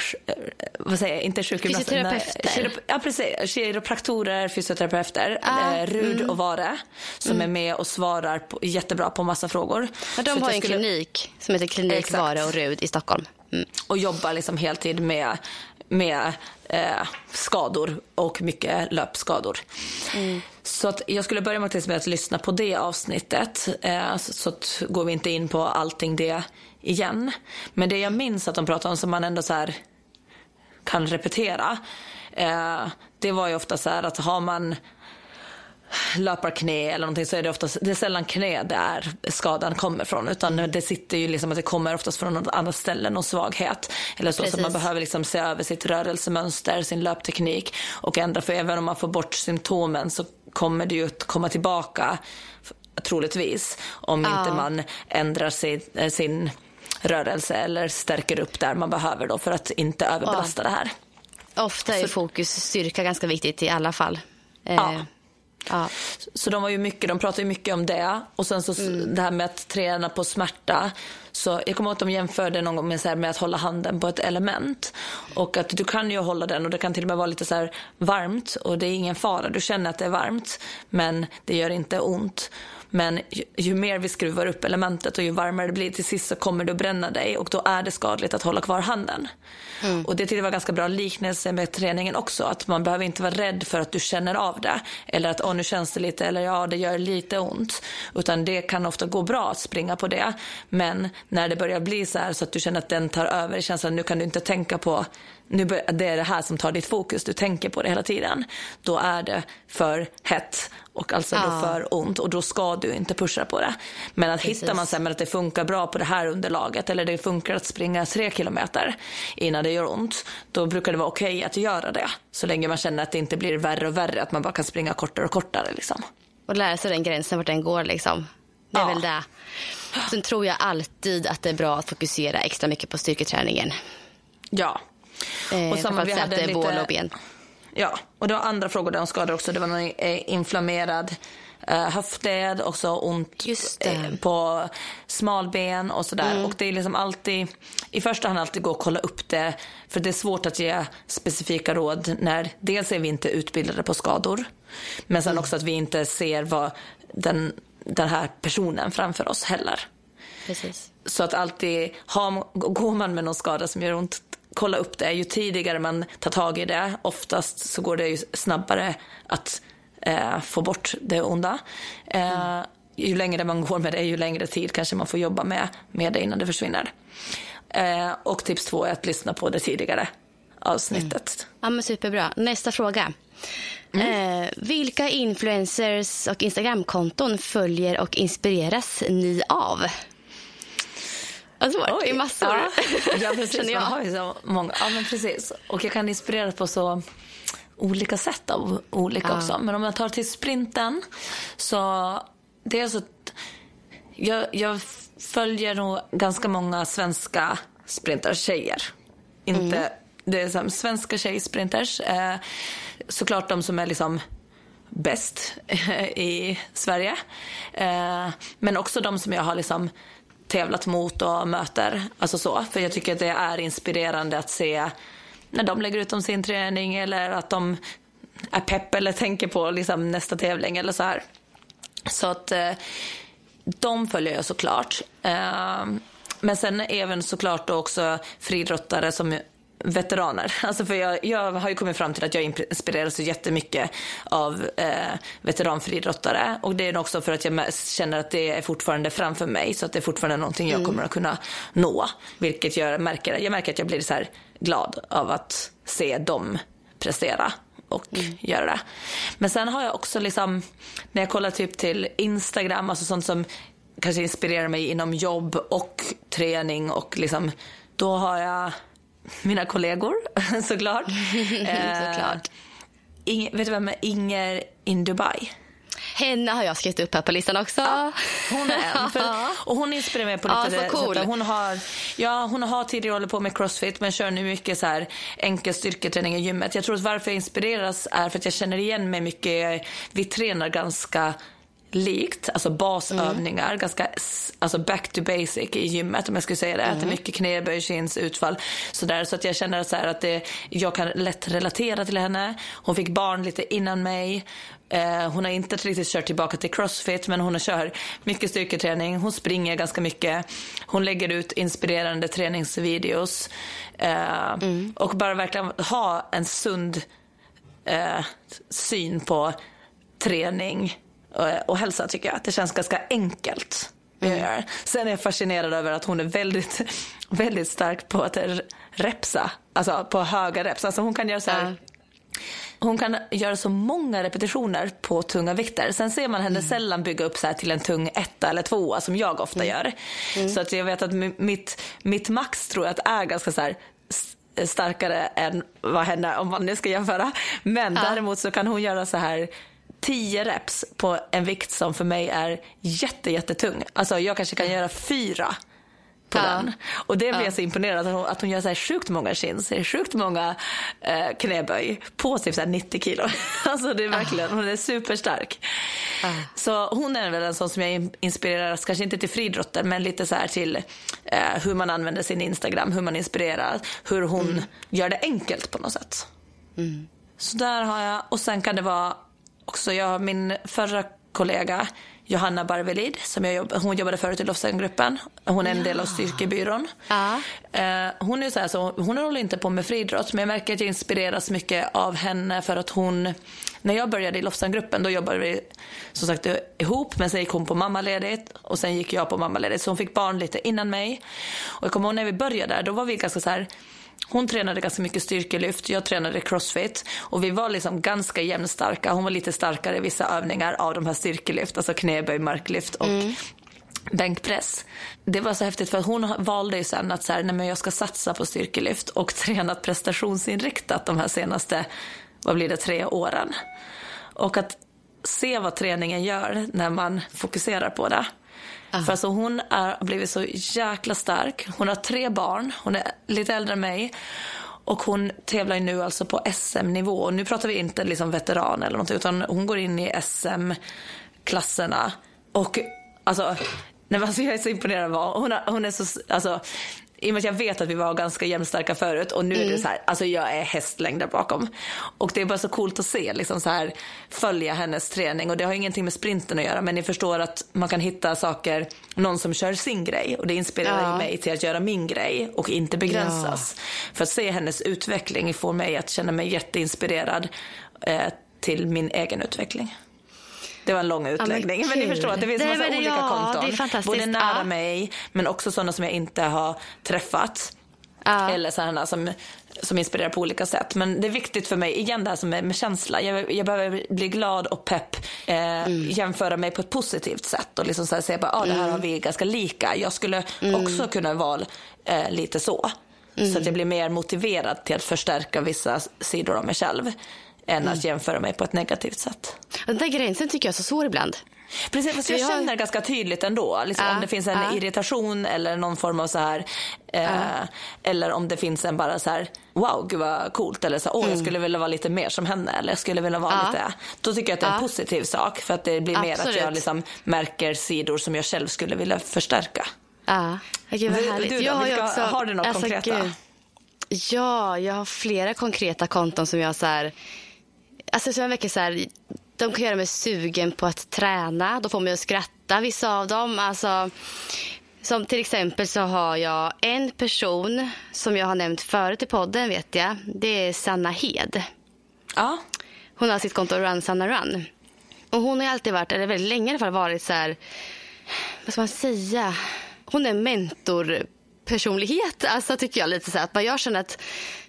vad säger jag, inte sjukgymnaster. nej, Fysioterapeuter. kirop- Ja, precis. Kiropraktorer, fysioterapeuter. Ah, eh, Rud och Vare som är med och svarar på, jättebra på massa frågor. Ja, de har en skulle- klinik som heter Klinik Exakt. Vare och Rud i Stockholm. Mm. Och jobbar liksom heltid med, med eh, skador och mycket löpskador. Så att jag skulle börja med att, med att lyssna på det avsnittet. Eh, så, så går vi inte in på allting det igen. Men det jag minns att de pratade om som man ändå så kan repetera. Eh, det var ju ofta så här att har man löparknä eller någonting så är det oftast, det är sällan knä där skadan kommer från utan det sitter ju liksom att det kommer oftast från något annat ställe, någon svaghet eller så, så Precis. man behöver liksom se över sitt rörelsemönster, sin löpteknik och ändra för även om man får bort symptomen så kommer det ju att komma tillbaka troligtvis om Ja. inte man ändrar sin, eh, sin rörelse eller stärker upp där man behöver då för att inte överbelasta det här. Ofta är fokus styrka ganska viktigt i alla fall. Eh, Ja. ja. Så de var ju mycket, de pratade mycket om det. Och sen så s- det här med att träna på smärta. Så jag kommer ihåg att de jämförde någon gång med, så här, med att hålla handen på ett element. Och att du kan ju hålla den och det kan till och med vara lite så varmt och det är ingen fara. Du känner att det är varmt men det gör inte ont. Men ju, ju mer vi skruvar upp elementet och ju varmare det blir till sist så kommer det att bränna dig och då är det skadligt att hålla kvar handen. Och det tyckte jag var ganska bra liknelse med träningen också. Att man behöver inte vara rädd för att du känner av det. Eller att åh nu känns det lite eller ja det gör lite ont. Utan det kan ofta gå bra att springa på det. Men när det börjar bli så här så att du känner att den tar över känslan nu kan du inte tänka på nu bör, det är det här som tar ditt fokus, du tänker på det hela tiden. Då är det för hett och alltså Ja. då för ont och då ska du inte pusha på det. Men att hittar man sen att det funkar bra på det här underlaget eller det funkar att springa tre kilometer innan det gör ont, då brukar det vara okej att göra det. Så länge man känner att det inte blir värre och värre, att man bara kan springa kortare och kortare liksom. Och lära sig den gränsen vart den går liksom. Det är Ja. väl det. Sen tror jag alltid att det är bra att fokusera extra mycket på styrketräningen. Ja. Eh, Och samma, vi hade bål lite- och ben. Ja, och det var andra frågor där om skador också. Det var någon eh, inflammerad eh, höftled, också ont eh, på smalben och sådär. Mm. Och det är liksom alltid, i första hand alltid gå och kolla upp det. För det är svårt att ge specifika råd när dels är vi inte utbildade på skador. Men sen mm. också att vi inte ser vad den, den här personen framför oss heller. Precis. Så att alltid, ha, går man med någon skada som gör ont, kolla upp det. Ju tidigare man tar tag i det, oftast så går det ju snabbare att eh, få bort det onda. Eh, mm. Ju längre man går med det, ju längre tid kanske man får jobba med, med det innan det försvinner. Eh, och tips två är att lyssna på det tidigare avsnittet. Mm. Ja, men superbra. Nästa fråga. Mm. Eh, vilka influencers och Instagramkonton följer och inspireras ni av? Alltså, det är massor. Ja, ja precis. <laughs> Man har ju så många. Ja, men precis. Och jag kan inspireras på så olika sätt av olika ja. också. Men om jag tar till sprinten så det är så jag, jag följer nog ganska många svenska sprintertjejer. Inte, mm. Det är så svenska tjejsprinters. Eh, såklart de som är liksom bäst <laughs> i Sverige. Eh, men också de som jag har liksom tävlat mot och möter. Alltså så. För jag tycker att det är inspirerande att se när de lägger ut om sin träning eller att de är pepp eller tänker på liksom nästa tävling eller så här. Så att eh, de följer jag såklart. Eh, men sen även såklart också friidrottare som veteraner. <laughs> Alltså för jag, jag, har ju kommit fram till att jag inspireras så jättemycket av eh, veteranfriidrottare. Och det är också för att jag känner att det är fortfarande framför mig. Så att det är fortfarande någonting jag mm. kommer att kunna nå. Vilket jag märker, jag märker att jag blir så glad av att se dem prestera och mm. göra det. Men sen har jag också liksom, när jag kollar typ till Instagram, alltså sånt som kanske inspirerar mig inom jobb och träning och liksom, då har jag mina kollegor <laughs> såklart. <laughs> såklart. Eh, Inge, vet du vem är Inger in Dubai? Henne har jag skrivit upp här på listan också. Ja, hon är en. För, <laughs> och hon inspirerar mig på lite ja, cool. Hon har, ja, hon har tidigare hållit på med crossfit men kör nu mycket så här enkel styrketräning i gymmet. Jag tror att varför jag inspireras är för att jag känner igen mig mycket. Vi tränar ganska likt, alltså basövningar, mm. ganska alltså back to basic i gymmet om jag skulle säga det. Mm. Mycket knäböj, chins, utfall sådär. Så att jag känner så att det, jag kan lätt relatera till henne. Hon fick barn lite innan mig. Eh, hon har inte riktigt kört tillbaka till crossfit men hon kör mycket styrketräning. Hon springer ganska mycket. Hon lägger ut inspirerande träningsvideos. Eh, mm. Och bara verkligen ha en sund eh, syn på träning och hälsa tycker jag. Det känns ganska enkelt. Mm. Sen är jag fascinerad över att hon är väldigt, <laughs> väldigt stark på att repsa. Alltså på höga reps. Alltså hon kan göra så här, mm. Hon kan göra så många repetitioner på tunga vikter. Sen ser man henne mm. sällan bygga upp så till en tung etta eller tvåa som jag ofta mm. gör. Mm. Så att jag vet att mitt, mitt max tror jag är ganska så här, starkare än vad henne, om man nu ska jämföra. Men däremot så kan hon göra så här 10 reps på en vikt som för mig är jätte, jättetung. Alltså jag kanske kan göra fyra på ja. den. Och det blir ja. jag så imponerad att hon, att hon gör så här sjukt många chins, sjukt många eh, knäböj på typ så här 90 kilo. <laughs> alltså det är verkligen, hon är superstark. Ja. Så hon är väl en sån som jag inspireras, kanske inte till friidrotter men lite så här till eh, hur man använder sin Instagram, hur man inspirerar, hur hon mm. gör det enkelt på något sätt. Mm. Så där har jag, och sen kan det vara också jag, min förra kollega Johanna Barvelid, som jag jobb, hon jobbade förut i Lofsengruppen. Hon är en ja. del av styrkebyrån. Ja. Eh, hon, är så här, så, hon håller inte på med friidrott, men jag märker att jag inspireras mycket av henne för att hon, när jag började i Lofsengruppen då jobbade vi som sagt ihop, men sen gick hon på mammaledigt och sen gick jag på mammaledigt. Så hon fick barn lite innan mig. Och jag kommer ihåg när vi började där, då var vi ganska så här hon tränade ganska mycket styrkelyft, jag tränade crossfit och vi var liksom ganska jämnstarka. Hon var lite starkare i vissa övningar av de här styrkelyft, alltså knäböj, marklyft och mm. bänkpress. Det var så häftigt för hon valde ju sen att så här, nej men jag ska satsa på styrkelyft och <laughs> tränat prestationsinriktat de här senaste, vad blir det, tre åren. Och att se vad träningen gör när man fokuserar på det. För alltså hon har blivit så jäkla stark. Hon har tre barn, hon är lite äldre än mig. Och hon tävlar nu alltså på SM-nivå. Nu pratar vi inte liksom veteran eller något utan hon går in i SM klasserna. Och alltså, nej, alltså jag är så imponerad av hon, hon är så, alltså i och med att jag vet att vi var ganska jämnstarka förut och nu mm. är det mm. så här, alltså jag är där bakom. Och det är bara så coolt att se, liksom så här, följa hennes träning och det har ingenting med sprinten att göra men ni förstår att man kan hitta saker, någon som kör sin grej och det inspirerar ja. mig till att göra min grej och inte begränsas. Ja. För att se hennes utveckling får mig att känna mig jätteinspirerad eh, till min egen utveckling. Det var en lång utläggning. Ja, men, men, ni förstår att det finns det, massa olika ja, konton. Både nära ja. mig men också sådana som jag inte har träffat. Ja. Eller sådana som, som inspirerar på olika sätt. Men det är viktigt för mig, igen det här som är med känsla. Jag, jag behöver bli glad och pepp. Eh, mm. Jämföra mig på ett positivt sätt och liksom så här säga bara, ah, det här mm. har vi ganska lika. Jag skulle mm. också kunna vara eh, lite så. Mm. Så att jag blir mer motiverad till att förstärka vissa sidor av mig själv än mm. att jämföra mig på ett negativt sätt. Den där gränsen tycker jag är så svår ibland. Precis, fast jag, jag känner ganska tydligt ändå. Liksom, uh, om det finns en uh. irritation eller någon form av så här. Eh, uh. Eller om det finns en bara så här. Wow, gud vad coolt. Eller så åh, mm. jag skulle vilja vara lite mer som henne. Eller jag skulle vilja vara lite. Då tycker jag att det är en positiv sak. För att det blir mer Absolut. att jag liksom märker sidor som jag själv skulle vilja förstärka. Ja, gud vad härligt. Du, du då, jag har, vilka, också, har du något alltså, konkreta? Gud. Ja, jag har flera konkreta konton som jag så här alltså så jag så här, de kan göra mig sugen på att träna. De får mig att skratta, vissa av dem. Alltså, som till exempel så har jag en person som jag har nämnt förut i podden vet jag. Det är Sanna Hed. Ja. Hon har sitt konto Run Sanna Run. Och hon har alltid varit, eller väldigt länge i alla fall varit så här, vad ska man säga? Hon är mentorpersonlighet, alltså tycker jag lite så här, att jag känner att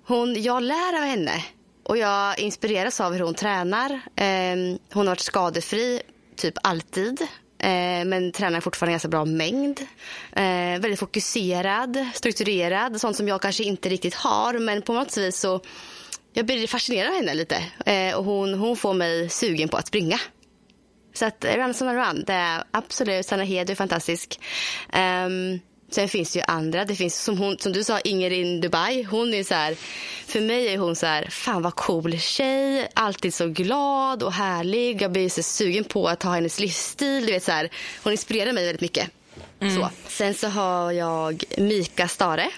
hon, jag lär av henne. Och jag inspireras av hur hon tränar. Eh, hon har varit skadefri typ alltid. Eh, men tränar fortfarande ganska bra mängd. Eh, väldigt fokuserad, strukturerad. Sånt som jag kanske inte riktigt har. Men på något vis så jag blir fascinerad av henne lite. Eh, och hon, hon får mig sugen på att springa. Så att Run Sanna Run, det är absolut, Sanna Hed är fantastisk. Um, Sen finns det ju andra. Det finns som, hon, som du sa, Inger in Dubai. Hon är så här, för mig är hon så här, fan vad cool tjej. Alltid så glad och härlig. Jag blir så sugen på att ha hennes livsstil. Du vet, så här, hon inspirerar mig väldigt mycket. Mm. Så. Sen så har jag Mika Stare.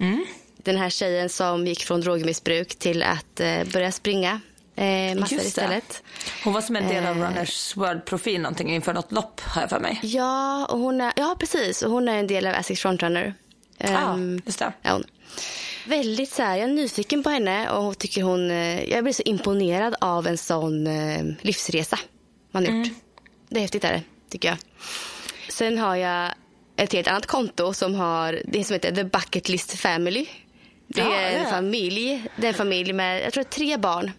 Mm. Den här tjejen som gick från drogmissbruk till att eh, börja springa eh, massor istället. Hon var som en del av eh. Runners World-profil någonting inför något lopp har jag för mig. Ja, och hon är, ja precis. Och hon är en del av Asics Frontrunner. Ah, um, just det. Ja, hon. Väldigt så här, jag är nyfiken på henne och tycker hon, eh, jag blir så imponerad av en sån eh, livsresa man har gjort. Mm. Det är häftigt är det, tycker jag. Sen har jag ett helt annat konto som har det som heter The Bucket List Family. Det är ja, en ja. familj, det är en familj med jag tror tre barn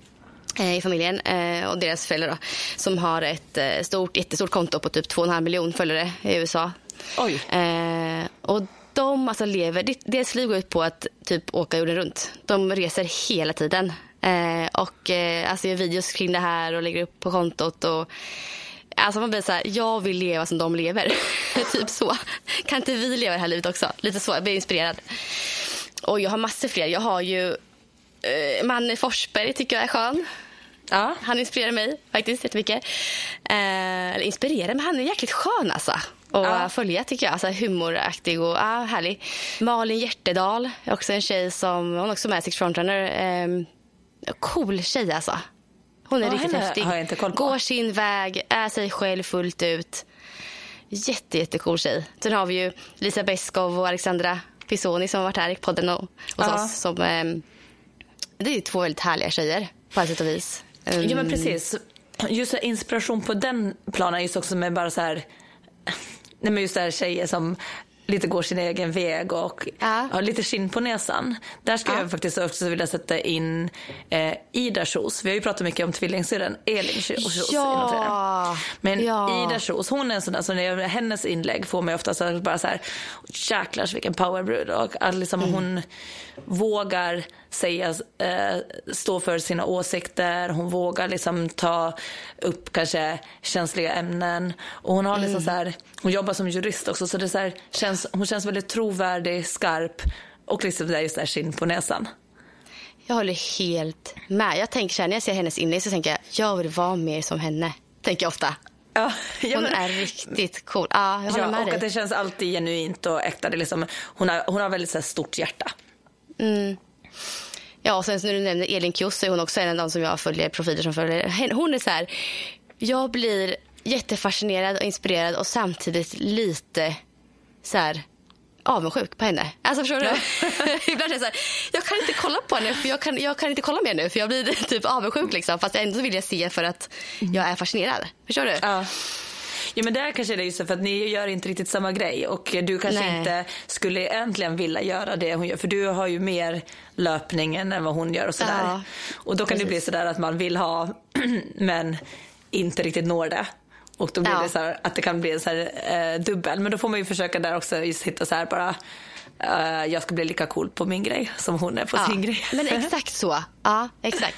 i familjen eh, och deras föräldrar då, som har ett eh, stort, jättestort konto på typ 2,5 miljoner följare i USA. Oj. och de alltså lever, deras liv går ut på att typ åka jorden runt. De reser hela tiden och alltså gör videos kring det här och lägger upp på kontot. Och, Alltså man blir så här, jag vill leva som de lever. <laughs> typ så. Kan inte vi leva det här livet också? Lite så, jag blir inspirerad. Och jag har massor fler. Jag har ju eh, Manne Forsberg tycker jag är skön. Ja. Han inspirerar mig faktiskt jättemycket. Eh, eller inspirerar, men han är jäkligt skön alltså. Och ja. följa tycker jag. Alltså, humoraktig och ja, härlig. Malin Hjärtedal är också en tjej som, hon är också med Six Frontrunner. Eh, cool tjej alltså. Hon är ja, riktigt häftig. Går sin väg, är sig själv fullt ut. Jätte, jättecool tjej. Sen har vi ju Lisa Beskov och Alexandra Pisoni som har varit här i podden och, hos ja. oss. Som, eh, det är två väldigt härliga tjejer på alla sätt och vis. Um... Ja men precis. Just inspiration på den planen just också med bara så här Nej men just det här tjejer som lite går sin egen väg och ja. har lite skinn på näsan. Där skulle ja. jag faktiskt också vilja sätta in eh, Ida Kjos. Vi har ju pratat mycket om tvillingsyrran Elin Kjos. Ja. Men ja. Ida Kjos, hon är en sån där, så när jag, hennes inlägg får mig ofta så bara så här, jäklar vilken powerbrud. Och att liksom mm. hon vågar säga, eh, stå för sina åsikter. Hon vågar liksom ta upp kanske känsliga ämnen. Och hon har liksom mm. så här, hon jobbar som jurist också så det så här, känns, hon känns väldigt trovärdig, skarp och liksom där just där skinn på näsan. Jag håller helt med. Jag tänker så här, när jag ser hennes inlägg så tänker jag, jag vill vara mer som henne. Tänker jag ofta. Ja, ja, Hon men- är riktigt cool. Ja, jag håller Ja, med och dig. att det känns alltid genuint och äkta. Det liksom, hon, har, hon har väldigt så här, stort hjärta. Ja, och sen när du nämner Elin Kjos så är hon också en av de som jag följer, profiler som följer. Hon är så här, jag blir jättefascinerad och inspirerad och samtidigt lite så här avundsjuk på henne. Alltså förstår du? <laughs> Ibland är det så här, jag kan inte kolla på henne för jag kan, jag kan inte kolla mer nu för jag blir <laughs> typ avundsjuk liksom. Fast ändå vill jag se för att jag är fascinerad. Förstår du? Ja. Ja men där kanske det är just så för att ni gör inte riktigt samma grej och du kanske Nej. inte skulle egentligen vilja göra det hon gör för du har ju mer löpningen än vad hon gör och sådär. Ja, och då kan det precis. bli sådär att man vill ha <clears throat> men inte riktigt når det. Och då blir Ja. det så här, att det kan bli en så här, eh, dubbel. Men då får man ju försöka där också just hitta så här bara eh, jag ska bli lika cool på min grej som hon är på sin grej. Men exakt så. Ja, exakt.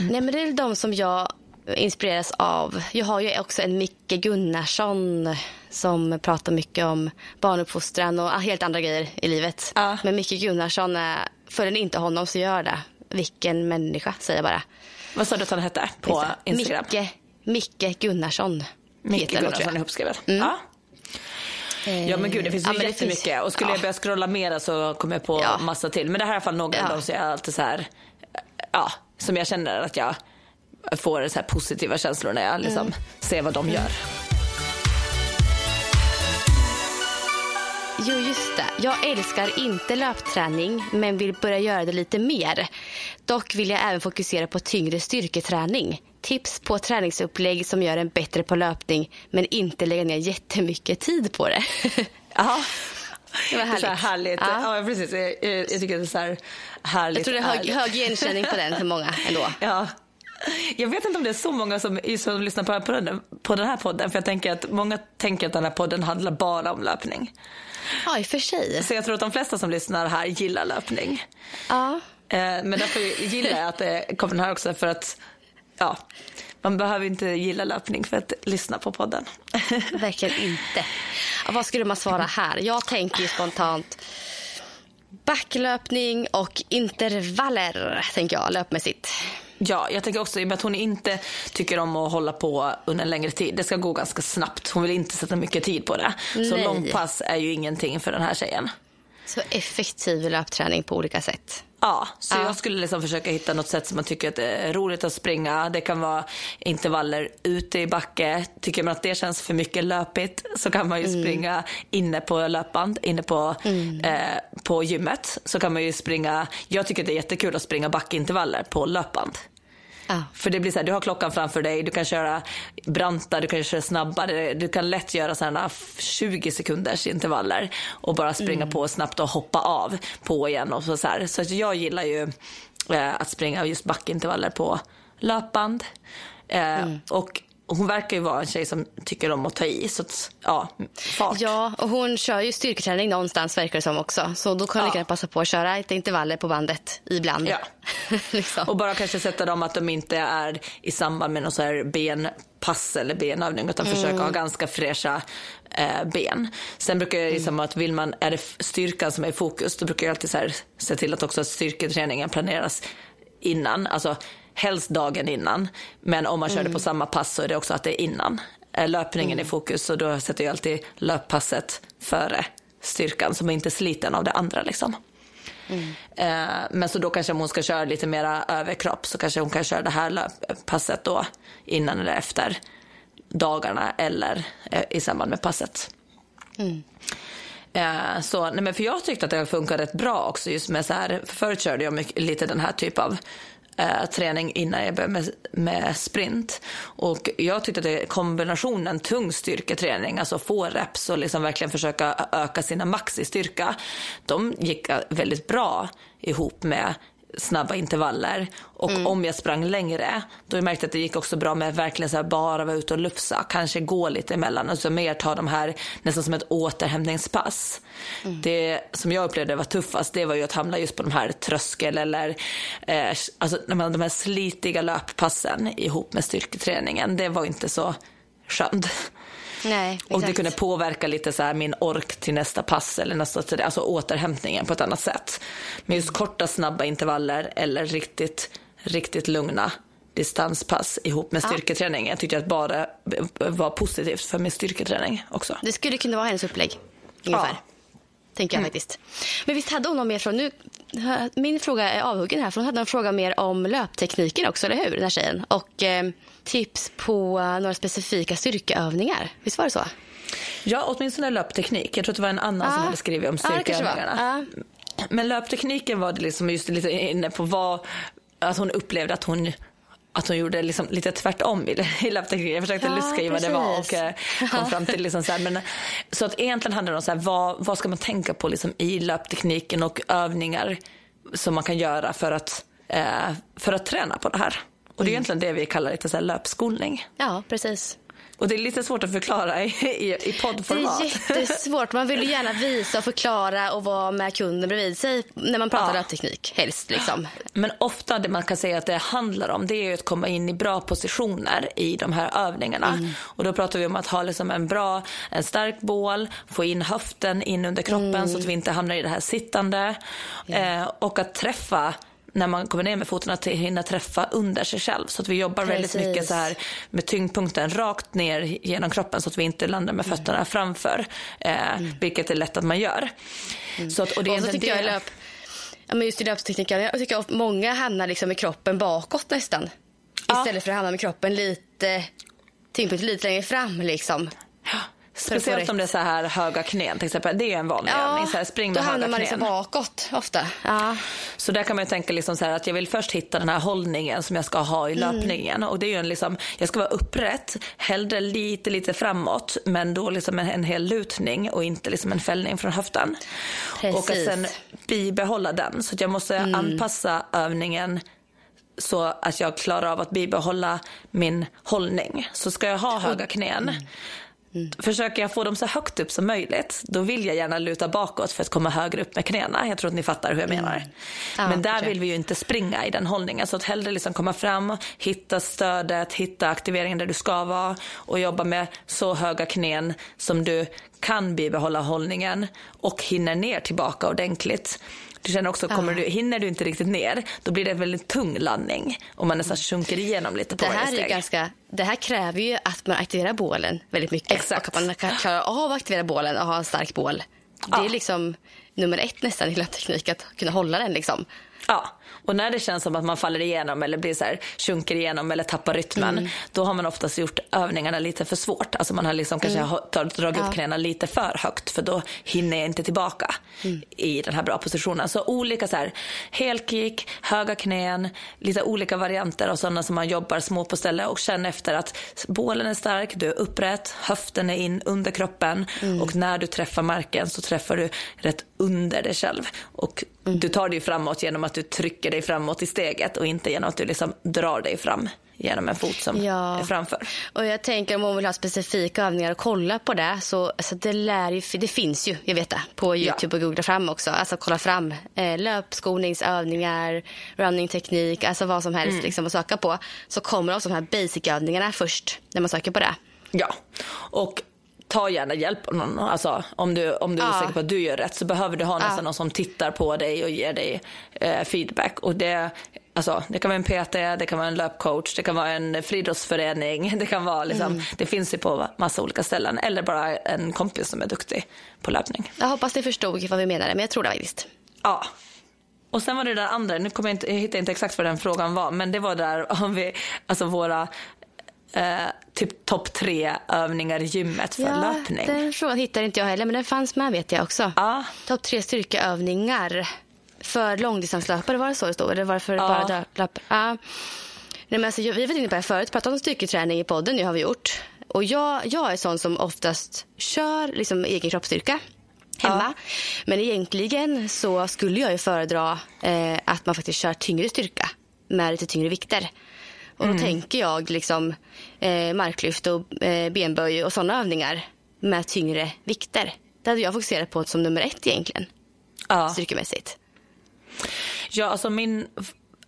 Nej, men det är de som jag inspireras av. Jag har ju också en Micke Gunnarsson som pratar mycket om barnuppfostran och helt andra grejer i livet. Ja. Men Micke Gunnarsson, är, följer ni inte honom så gör det. Vilken människa, säger jag bara. Vad sa du att han hette på Instagram? Micke, Micke Gunnarsson. Micke Gunnarsson ihopskrivet. Ja. Ja men gud det finns ju Ja, men jättemycket finns- och skulle ja. jag börja scrolla mera så kommer jag på Ja. massa till. Men det här är i alla fall några av Ja. dem som jag alltid så här, ja, som jag känner att jag får så här positiva känslor när jag liksom Mm. ser vad de gör. Jo, just det. Jag älskar inte löpträning men vill börja göra det lite mer. Dock vill jag även fokusera på tyngre styrketräning. Tips på träningsupplägg som gör en bättre på löpning men inte lägga ner jättemycket tid på det. Jaha. <laughs> Det var är så här härligt. härligt. Ja. Ja. precis. Jag, jag, tycker det är så här härligt. Jag tror det är hög, hög igenkänning på den för många ändå. <laughs> Ja. Jag vet inte om det är så många som, som lyssnar på, på, den, på den här podden. För jag tänker att många tänker att den här podden handlar bara om löpning. Ja, i och för sig. Så jag tror att de flesta som lyssnar här gillar löpning. Ja. Eh, Men därför gillar jag att det kommer den här också för att ja, man behöver inte gilla löpning för att lyssna på podden. <laughs> Verkligen inte. Vad skulle man svara här? Jag tänker spontant backlöpning och intervaller, tänker jag, löpmässigt. Ja, jag tänker också i och med att hon inte tycker om att hålla på under en längre tid. Det ska gå ganska snabbt. Hon vill inte sätta mycket tid på det. Så långpass är ju ingenting för den här tjejen. Så effektiv löpträning på olika sätt. Ja, så Ja. jag skulle liksom försöka hitta något sätt som man tycker att det är roligt att springa. Det kan vara intervaller ute i backe. Tycker man att det känns för mycket löpigt så kan man ju springa inne på löpband, inne på, eh, på gymmet. Så kan man ju springa, jag tycker det är jättekul att springa backintervaller på löpband. Ja. För det blir så här, du har klockan framför dig, du kan köra branta, du kan köra snabbare, du kan lätt göra sådana 20 sekunders intervaller och bara springa på snabbt och hoppa av på igen och så, så här. Så jag gillar ju eh, att springa just backintervaller på löpband. Eh, Och hon verkar ju vara en tjej som tycker om att ta i, så att, ja, fart. Ja, och hon kör ju styrketräning någonstans verkar det som också. Så då kan Ja. du kunna passa på att köra lite intervaller på bandet ibland. Ja. <laughs> liksom. Och bara kanske sätta dem att de inte är i samband med någon så här benpass eller benövning utan försöka ha ganska fräscha eh, ben. Sen brukar jag liksom att vill man, är det styrkan som är i fokus då brukar jag alltid så här, se till att också styrketräningen planeras innan, alltså helst dagen innan. Men om man kör det på samma pass så är det också att det är innan. Är löpningen i fokus så då sätter jag alltid löppasset före styrkan som är inte sliten av det andra liksom. Eh, men så då kanske om hon ska köra lite mera överkropp så kanske hon kan köra det här löppasset då innan eller efter dagarna eller eh, i samband med passet. Eh, så, nej men för jag tyckte att det funkar rätt bra också just med så här, för förut körde jag mycket, lite den här typ av eh, träning innan jag började med, med sprint. Och jag tyckte att det, kombinationen tung styrketräning, alltså få reps och liksom verkligen försöka öka sina max i styrka, de gick väldigt bra ihop med snabba intervaller. Och om jag sprang längre, då märkte jag att det gick också bra med verkligen så här bara vara ute och lufsa. Kanske gå lite emellan och så mer ta de här nästan som ett återhämtningspass. Det som jag upplevde var tuffast, det var ju att hamna just på de här tröskel eller eh, alltså de här slitiga löppassen ihop med styrketräningen. Det var inte så skönt. Nej, Och det kunde påverka lite så här min ork till nästa pass eller nästa, alltså återhämtningen på ett annat sätt. Men just korta snabba intervaller eller riktigt, riktigt lugna, distanspass ihop med styrketräning. Jag tyckte att bara var positivt för min styrketräning också. Det skulle kunna vara hennes upplägg, ungefär. Ja. Tänker jag mm. faktiskt. Men visst hade hon någon mer från... Nu, min fråga är avhuggen här, för hon hade en fråga mer om löptekniken också, eller hur? Den här tjejen. Och eh, tips på några specifika styrkeövningar. Visst var det så? Ja, åtminstone löpteknik. Jag tror att det var en annan ja. som hade skrivit om styrkeövningarna. Ja, Men löptekniken var det liksom just lite inne på vad, att hon upplevde att hon att hon gjorde liksom lite tvärtom i, <laughs> i löptekniken. Jag försökte ja, luska i vad det var och eh, kom fram till liksom så här, men, så att egentligen handlar det om så här, vad, vad ska man tänka på liksom i löptekniken och övningar som man kan göra för att, eh, för att träna på det här. Och det är mm. egentligen det vi kallar lite så här löpskolning. Ja, precis. Och det är lite svårt att förklara i, i, i poddformat. Det är jättesvårt. Man vill ju gärna visa och förklara och vara med kunden bredvid sig när man pratar ja. löpteknik, helst. Liksom. Men ofta det man kan säga att det handlar om det är att komma in i bra positioner i de här övningarna. Mm. Och då pratar vi om att ha liksom en bra, en stark bål, få in höften in under kroppen mm. så att vi inte hamnar i det här sittande. Mm. Eh, och att träffa när man kommer ner med foten att hinna träffa under sig själv. Så att vi jobbar Precis. väldigt mycket så här med tyngdpunkten rakt ner genom kroppen så att vi inte landar med fötterna mm. framför. Eh, mm. Vilket är lätt att man gör. Mm. Så att, och det och så tycker jag löp, ja, men just i löptekniken, jag tycker att många hamnar liksom med kroppen bakåt nästan. Ja. Istället för att hamna med kroppen lite, tyngdpunkten lite längre fram liksom. Ja. Speciellt om det är så här höga knän till exempel. Det är en vanlig ja, övning. Så här, spring med då hamnar man liksom bakåt ofta. Ja. Så där kan man tänka liksom så att jag vill först hitta den här hållningen som jag ska ha i mm. löpningen. Mm. Och det är ju en liksom, jag ska vara upprätt, hellre lite, lite framåt. Men då liksom en, en hel lutning och inte liksom en fällning från höften. Precis. Och att sen bibehålla den. Så jag måste mm. anpassa övningen så att jag klarar av att bibehålla min hållning. Så ska jag ha höga knän mm. Mm. Försöker jag få dem så högt upp som möjligt, då vill jag gärna luta bakåt för att komma högre upp med knäna. Jag tror att ni fattar hur jag menar. Mm. Ja, Men där vill vi ju inte springa i den hållningen. Så att hellre liksom komma fram, hitta stödet, hitta aktiveringen där du ska vara och jobba med så höga knän som du kan bibehålla hållningen och hinner ner tillbaka ordentligt. Du känner också, kommer du, hinner du inte riktigt ner, då blir det en väldigt tung landning och man nästan sjunker igenom lite på det här är ganska, Det här kräver ju att man aktiverar bålen väldigt mycket Exakt. och att man klarar av att aktivera bålen och ha en stark bål. Det är liksom nummer ett nästan i löpteknik, att kunna hålla den. Liksom. Ja, och när det känns som att man faller igenom eller blir så här, sjunker igenom eller tappar rytmen, mm. då har man oftast gjort övningarna lite för svårt. Alltså man har liksom kanske mm. dragit upp knäna lite för högt för då hinner jag inte tillbaka mm. i den här bra positionen. Så olika så här, helkick, höga knän, lite olika varianter och sådana som man jobbar små på stället och känner efter att bålen är stark, du är upprätt, höften är in under kroppen mm. och när du träffar marken så träffar du rätt under dig själv. Och mm. du tar dig framåt genom att du trycker dig framåt i steget och inte genom att du liksom drar dig fram genom en fot som ja. är framför. Och jag tänker om hon vill ha specifika övningar och kolla på det så alltså det lär ju, det finns ju, jag vet det, på Youtube ja. och googla fram också. Alltså kolla fram eh, löpskolningsövningar, runningteknik, alltså vad som helst mm. liksom att söka på. Så kommer också de här basic-övningarna först när man söker på det. Ja, och ta gärna hjälp av någon. Alltså, om du, om du är ja. säker på att du gör rätt så behöver du ha nästan ja. någon som tittar på dig och ger dig eh, feedback. Och det, alltså, det kan vara en PT, det kan vara en löpcoach, det kan vara en friidrottsförening. <laughs> Det, kan vara, liksom, mm. det finns ju på massa olika ställen. Eller bara en kompis som är duktig på löpning. Jag hoppas ni förstod vad vi menade, men jag tror det faktiskt. Ja. Och sen var det där andra, nu kommer jag, inte, jag hittar inte exakt vad den frågan var, men det var där om vi, alltså våra eh, typ topp tre övningar i gymmet för ja, löpning. Den frågan hittade inte jag heller, men den fanns med vet jag också. Ja. Topp tre styrkeövningar för långdistanslöpare, var det så det stod? Eller var det för ja. bara löpare? Ja. Nej, men alltså, vi har varit inne på det förut, pratat om styrketräning i podden nu har vi gjort. Och jag, jag är sån som oftast kör liksom egen kroppsstyrka hemma. Ja. Men egentligen så skulle jag ju föredra eh, att man faktiskt kör tyngre styrka med lite tyngre vikter. Och då mm. tänker jag liksom eh, marklyft och eh, benböj och sådana övningar med tyngre vikter. Det hade jag fokuserat på som nummer ett egentligen. Ja. Styrkemässigt. Ja, alltså min,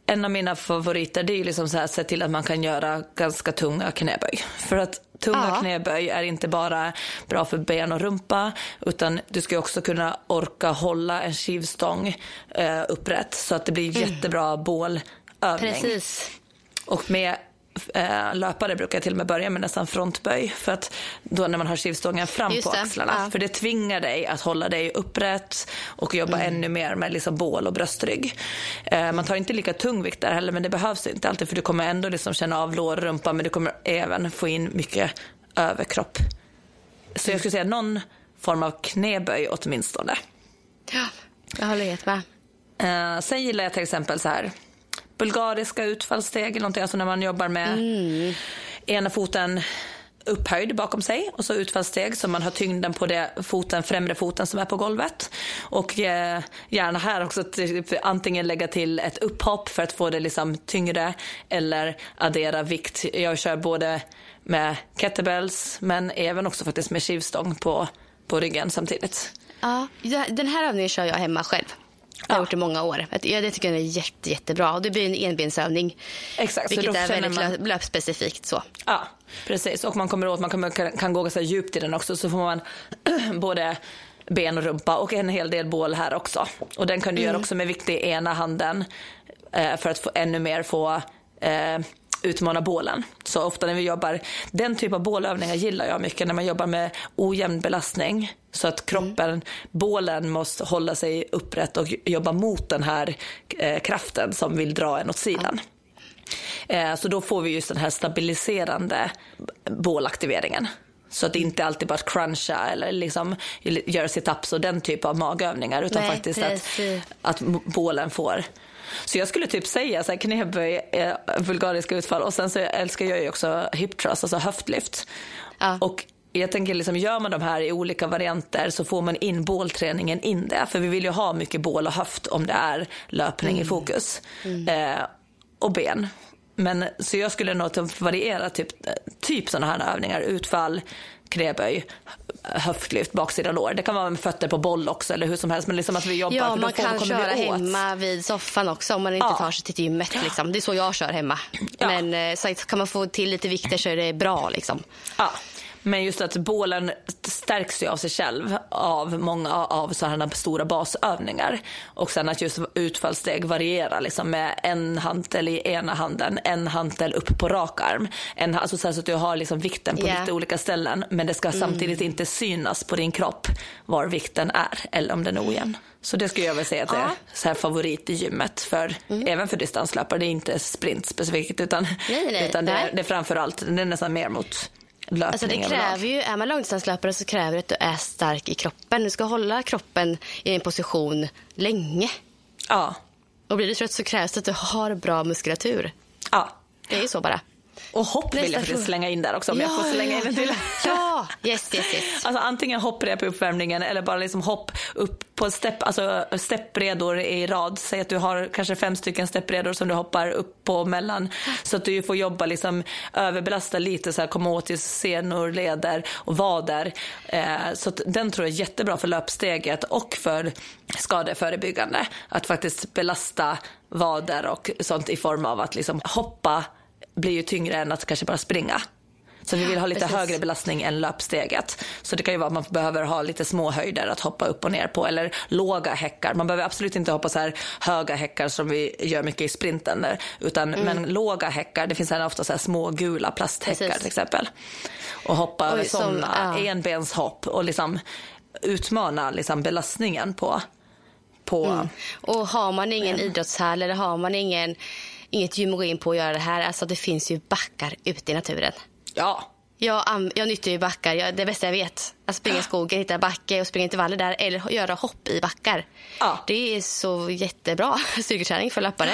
en av mina favoriter det är ju liksom så här, se till att man kan göra ganska tunga knäböj. För att tunga ja. knäböj är inte bara bra för ben och rumpa utan du ska också kunna orka hålla en skivstång eh, upprätt så att det blir mm. jättebra bålövning. Precis. Och med eh, löpare brukar jag till och med börja med nästan frontböj. För att då när man har skivstången fram Just på det, axlarna. ja. För det tvingar dig att hålla dig upprätt och jobba Mm. ännu mer med liksom bål och bröstrygg. Eh, man tar inte lika tung vikt där heller men det behövs inte alltid för du kommer ändå liksom känna av lår och rumpa men du kommer även få in mycket överkropp. Så jag skulle säga någon form av knäböj åtminstone. Ja, jag håller helt med. Eh, sen gillar jag till exempel så här bulgariska utfallssteg eller någonting, alltså när man jobbar med ena foten upphöjd bakom sig och så utfallssteg så man har tyngden på det foten, främre foten som är på golvet. Och eh, gärna här också typ, antingen lägga till ett upphopp för att få det liksom tyngre eller addera vikt. Jag kör både med kettlebells men även också faktiskt med skivstång på, på ryggen samtidigt. Ja, den här övningen kör jag hemma själv. Jag har gjort i många år. Jag det tycker jag är jätte, jättebra. Och det blir en enbensövning. Exakt, vilket är väldigt man- lö- löpspecifikt. Så. Ja, precis. Och man kommer åt, man kan, kan gå ganska djupt i den också så får man <clears throat> både ben och rumpa och en hel del bål här också. Och den kan du göra också med vikt i ena handen eh, för att få, ännu mer få eh, utmana bålen. Så ofta när vi jobbar, den typ av bålövningar gillar jag mycket när man jobbar med ojämn belastning. Så att kroppen, bålen måste hålla sig upprätt och jobba mot den här eh, kraften som vill dra en åt sidan. Eh, Så då får vi just den här stabiliserande bålaktiveringen. Så att det inte alltid bara cruncha eller liksom göra sit-ups och den typ av magövningar utan Nej, faktiskt att, att bålen får. Så jag skulle typ säga så här knäböj, eh, vulgariska utfall och sen så älskar jag ju också hip thrust, alltså höftlyft. Ja. Och jag tänker liksom, gör man de här i olika varianter så får man in bålträningen in det. För vi vill ju ha mycket bål och höft om det är löpning i fokus. Eh, och ben. Men, så jag skulle nog variera typ, typ sådana här övningar. Utfall, knäböj, höftlyft, baksida lår. Det kan vara med fötter på boll också eller hur som helst. Men liksom att vi jobbar Ja, för då man kan kommer köra vi åt. hemma vid soffan också om man inte Ja. tar sig till gymmet. Liksom. Det är så jag kör hemma. Ja. Men eh, så kan man få till lite vikter så är det bra. Liksom. Ja, men just att bålen stärks ju av sig själv av många av sådana stora basövningar. Och sen att just utfallssteg varierar liksom med en hantel i ena handen, en hantel upp på rak arm. En, alltså så, att du har liksom vikten på Ja. lite olika ställen men det ska samtidigt inte synas på din kropp var vikten är eller om den är ojämn. Så det skulle jag väl säga att det är så här favorit i gymmet, för, även för distanslöpare. Det är inte sprint specifikt utan, Nej, nej, utan det, är- det är framför allt, det är nästan mer mot löpning Alltså det kräver ju, är man långdistanslöpare så kräver det att du är stark i kroppen. Du ska hålla kroppen i en position länge. Ja, Och blir du trött så krävs det att du har bra muskulatur. ja. Det är ju så bara. Och hopp vill jag faktiskt slänga in där också om jag får slänga in en till. Ja, yes, yes, yes. <laughs> Alltså antingen hopprep i uppvärmningen eller bara liksom hopp upp på stepp, alltså steppredor i rad. Säg att du har kanske fem stycken steppredor som du hoppar upp på mellan. Så att du får jobba liksom överbelasta lite så här, komma åt till senor, leder och vader. Eh, så den tror jag är jättebra för löpsteget och för skadeförebyggande. Att faktiskt belasta vader och sånt i form av att liksom hoppa blir ju tyngre än att kanske bara springa. Så vi vill ha lite Precis. högre belastning än löpsteget. Så det kan ju vara att man behöver ha lite små höjder att hoppa upp och ner på eller låga häckar. Man behöver absolut inte hoppa så här höga häckar som vi gör mycket i sprinten. Där, utan, Men låga häckar, det finns här ofta så här små gula plasthäckar Precis. till exempel. Och hoppa över sådana, ja. enbenshopp och liksom utmana liksom belastningen på, på Och har man ingen idrottshall eller har man ingen, inget gym att gå in på och göra det här. Alltså det finns ju backar ute i naturen. ja, Jag, jag nyttjar ju backar, jag, det bästa jag vet. Att springa i skogen, hitta en backe och springa intervaller där eller göra hopp i backar. Ja. Det är så jättebra <laughs> styrketräning för löpare.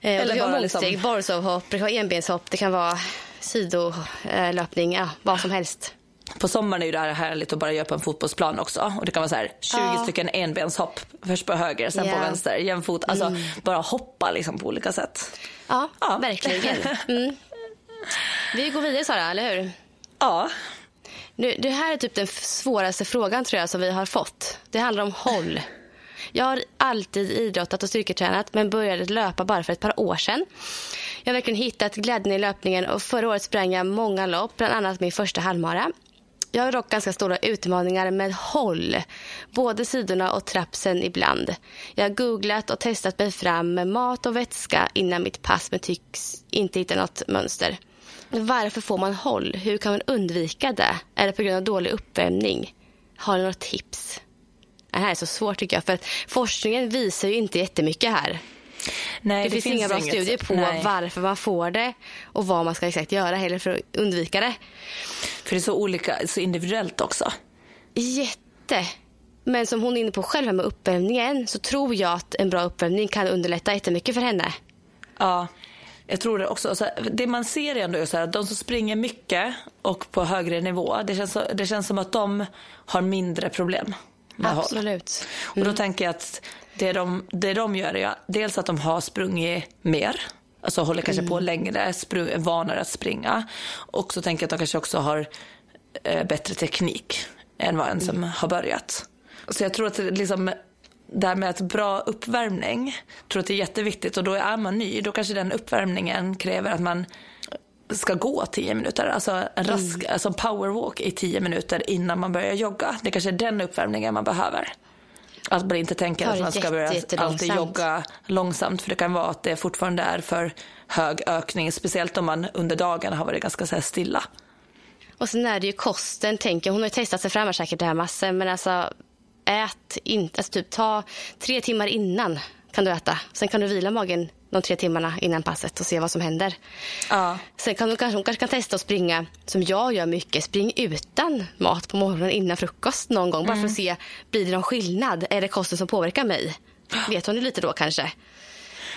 Eh, Eller bara motsteg, liksom- borrsovhopp, enbenshopp, det kan vara sidolöpning, ja, vad som helst. På sommaren är ju det här härligt att bara göra på en fotbollsplan också. Och det kan vara så här 20 Ja. stycken enbenshopp. Först på höger, sen Ja. på vänster, jämfot. Alltså bara hoppa liksom på olika sätt. Ja, Ja. verkligen. Mm. Vi går vidare Sara, eller hur? Ja, Nu, det här är typ den svåraste frågan tror jag som vi har fått. Det handlar om håll. Jag har alltid idrottat och styrketränat men började löpa bara för ett par år sedan. Jag har verkligen hittat glädjen i löpningen och förra året sprang jag många lopp, bland annat min första halvmara. Jag har dock ganska stora utmaningar med håll, både sidorna och trapsen ibland. Jag har googlat och testat mig fram med mat och vätska innan mitt pass men tycks inte hitta något mönster. Varför får man håll? Hur kan man undvika det? Är det på grund av dålig uppvärmning? Har ni några tips? Det här är så svårt tycker jag, för att forskningen visar ju inte jättemycket här. Nej, det, det finns, finns inga bra inget. studier på Nej. varför man får det och vad man ska exakt göra heller för att undvika det. För det är så olika, så individuellt också. Jätte. Men som hon är inne på själv med uppvärmningen så tror jag att en bra uppvärmning kan underlätta jättemycket för henne. Ja, jag tror det också. Så det man ser ändå är så här, att de som springer mycket och på högre nivå, det känns, det känns som att de har mindre problem Absolut. Mm. Och då tänker jag att det de, det de gör är dels att de har sprungit mer, alltså håller kanske mm. på längre, sprung, är vanare att springa. Och så tänker jag att de kanske också har eh, bättre teknik än vad en som mm. har börjat. Så jag tror att liksom, det här med att bra uppvärmning, tror att det är jätteviktigt och då är man ny, då kanske den uppvärmningen kräver att man ska gå tio minuter, alltså en rask, mm. alltså powerwalk i tio minuter innan man börjar jogga. Det kanske är den uppvärmningen man behöver. Att man inte tänker att man ska börja alltid jogga långsamt. För det kan vara att det fortfarande är för hög ökning. Speciellt om man under dagen har varit ganska så stilla. Och sen är det ju kosten, tänker Hon har ju testat sig fram säkert det här massor. Men alltså ät inte, alltså typ ta tre timmar innan kan du äta. Sen kan du vila magen de tre timmarna innan passet och se vad som händer. Ja. Sen kan hon, kanske, hon kanske kan testa att springa, som jag gör mycket, spring utan mat på morgonen innan frukost någon gång. Mm. Bara för att mm. se, blir det någon skillnad? Är det kosten som påverkar mig? Vet hon det lite då kanske?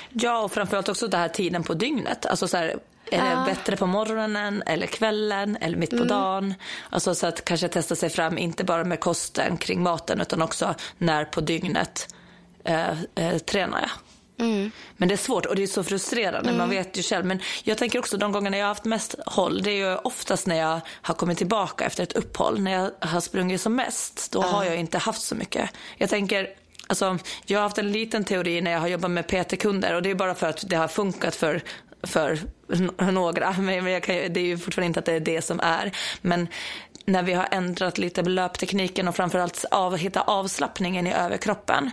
Ja, och framförallt också den här tiden på dygnet. Alltså så här, är det ja. bättre på morgonen eller kvällen eller mitt på mm. dagen? Alltså så att kanske testa sig fram, inte bara med kosten kring maten utan också när på dygnet eh, eh, tränar jag. Mm. Men det är svårt och det är så frustrerande. Mm. Man vet ju själv. Men jag tänker också de gångerna jag har haft mest håll. Det är ju oftast när jag har kommit tillbaka efter ett uppehåll. När jag har sprungit som mest. Då mm. har jag inte haft så mycket. Jag tänker Alltså, jag har haft en liten teori när jag har jobbat med PT-kunder och det är bara för att det har funkat för, för några. <laughs> Men jag kan, det är ju fortfarande inte att det är det som är. Men när vi har ändrat lite löptekniken och framförallt av, hitta avslappningen i överkroppen.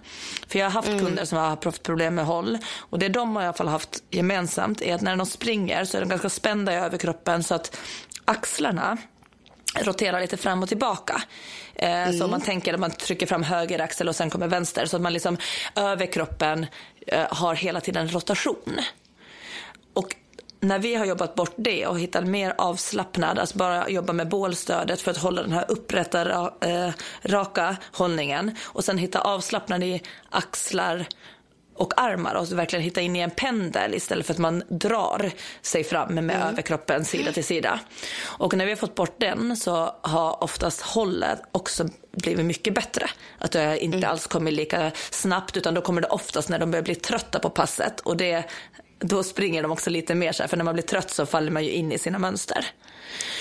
För jag har haft mm. kunder som har haft problem med håll och det de har i alla fall haft gemensamt är att när de springer så är de ganska spända i överkroppen så att axlarna roterar lite fram och tillbaka. Eh, mm. Så man tänker att man trycker fram höger axel och sen kommer vänster så att man liksom överkroppen eh, har hela tiden rotation. Och när vi har jobbat bort det och hittat mer avslappnad, alltså bara jobba med bålstödet för att hålla den här upprätta, äh, raka hållningen och sen hitta avslappnad i axlar och armar och verkligen hitta in i en pendel istället för att man drar sig fram med mm. överkroppen sida till sida. Och när vi har fått bort den så har oftast hållet också blivit mycket bättre. Att det inte mm. alls kommer lika snabbt utan då kommer det oftast när de börjar bli trötta på passet och det då springer de också lite mer så här, för när man blir trött så faller man ju in i sina mönster.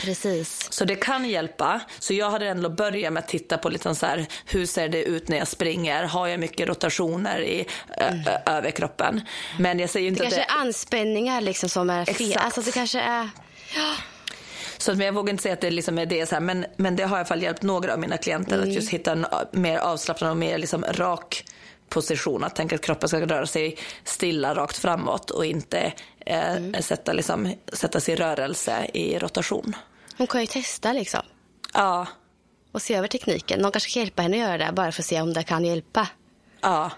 Precis. Så det kan hjälpa. Så jag hade ändå börjat med att titta på lite så här, hur ser det ut när jag springer? Har jag mycket rotationer i mm. överkroppen? Men jag säger inte det att kanske är anspänningar liksom som är fel. Exakt. Alltså det kanske är... Ja. Så men jag vågar inte säga att det liksom är det, så här, men, men det har i alla fall hjälpt några av mina klienter mm. att just hitta en mer avslappnad och mer liksom rak position. Att tänka att kroppen ska röra sig stilla rakt framåt och inte eh, mm. sätta, liksom, sätta sig i rörelse i rotation. Hon kan ju testa liksom. Ja. Och se över tekniken. Någon kanske kan hjälpa henne att göra det bara för att se om det kan hjälpa. Ja.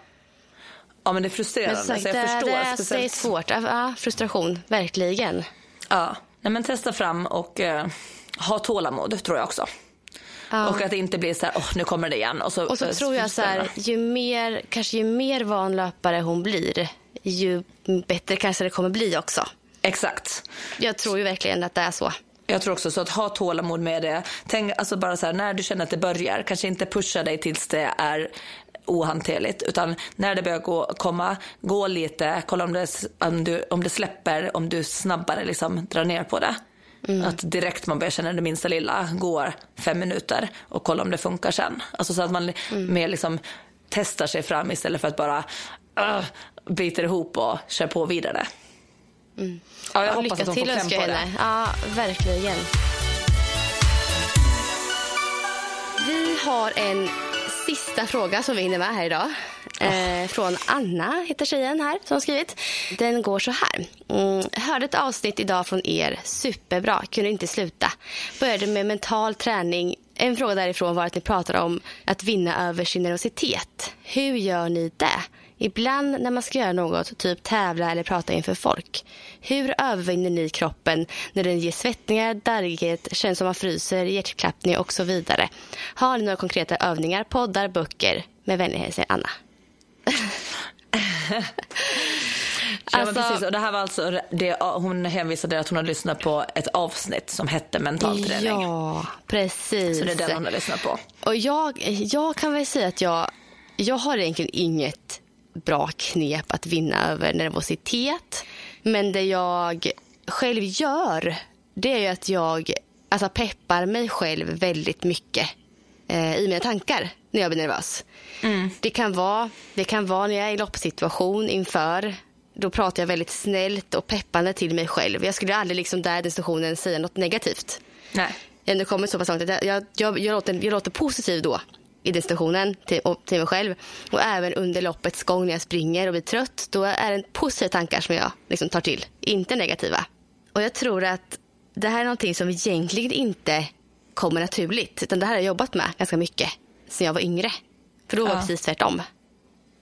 Ja men det är frustrerande. Men sagt, jag det, förstår. Det, speciellt... det är svårt. Ja, frustration, verkligen. Ja. Nej, men testa fram och eh, ha tålamod tror jag också. Ja. Och att det inte blir så här, oh, nu kommer det igen. Och så, och så tror jag så här, ju mer, kanske ju mer van löpare hon blir, ju bättre kanske det kommer bli också. Exakt. Jag tror ju verkligen att det är så. Jag tror också så att ha tålamod med det. Tänk alltså bara så här, när du känner att det börjar, kanske inte pusha dig tills det är ohanterligt. Utan när det börjar gå, komma, gå lite, kolla om det, om, du, om det släpper, om du snabbare liksom drar ner på det. Mm. Att direkt man börjar känna det minsta lilla går fem minuter och kolla om det funkar sen. Alltså så att man mm. mer liksom testar sig fram istället för att bara uh, biter ihop och kör på vidare. Mm. Ja, jag ja, hoppas att hon får kläm på det. Ja, verkligen. Vi har en sista fråga som vi hinner med här idag. Eh, från Anna heter tjejen här som har skrivit. Den går så här. Mm, hörde ett avsnitt idag från er. Superbra, kunde inte sluta. Började med mental träning. En fråga därifrån var att ni pratade om att vinna över sin nervositet. Hur gör ni det? Ibland när man ska göra något, typ tävla eller prata inför folk. Hur övervinner ni kroppen när den ger svettningar, darrighet, känns som man fryser, hjärtklappning och så vidare? Har ni några konkreta övningar, poddar, böcker? Med vänlig hälsning Anna. Ja, alltså, precis. Och det här var alltså det, hon hänvisade att hon hade lyssnat på ett avsnitt som hette mental träning. Ja, precis. Så det är den hon har lyssnat på. Och jag, jag kan väl säga att jag, jag har egentligen inget bra knep att vinna över nervositet. Men det jag själv gör, det är att jag alltså, peppar mig själv väldigt mycket eh, i mina tankar när jag blir nervös. Mm. Det, kan vara, det kan vara när jag är i loppsituation inför. Då pratar jag väldigt snällt och peppande till mig själv. Jag skulle aldrig liksom där i stationen säga något negativt. Nej. Jag har kommit så pass långt att jag, jag, jag, låter, jag låter positiv då i destinationen till, till mig själv. Och även under loppets gång när jag springer och blir trött. Då är det positiva tankar som jag liksom tar till, inte negativa. Och jag tror att det här är någonting som egentligen inte kommer naturligt. Utan det här har jag jobbat med ganska mycket sen jag var yngre. För då var det precis tvärtom.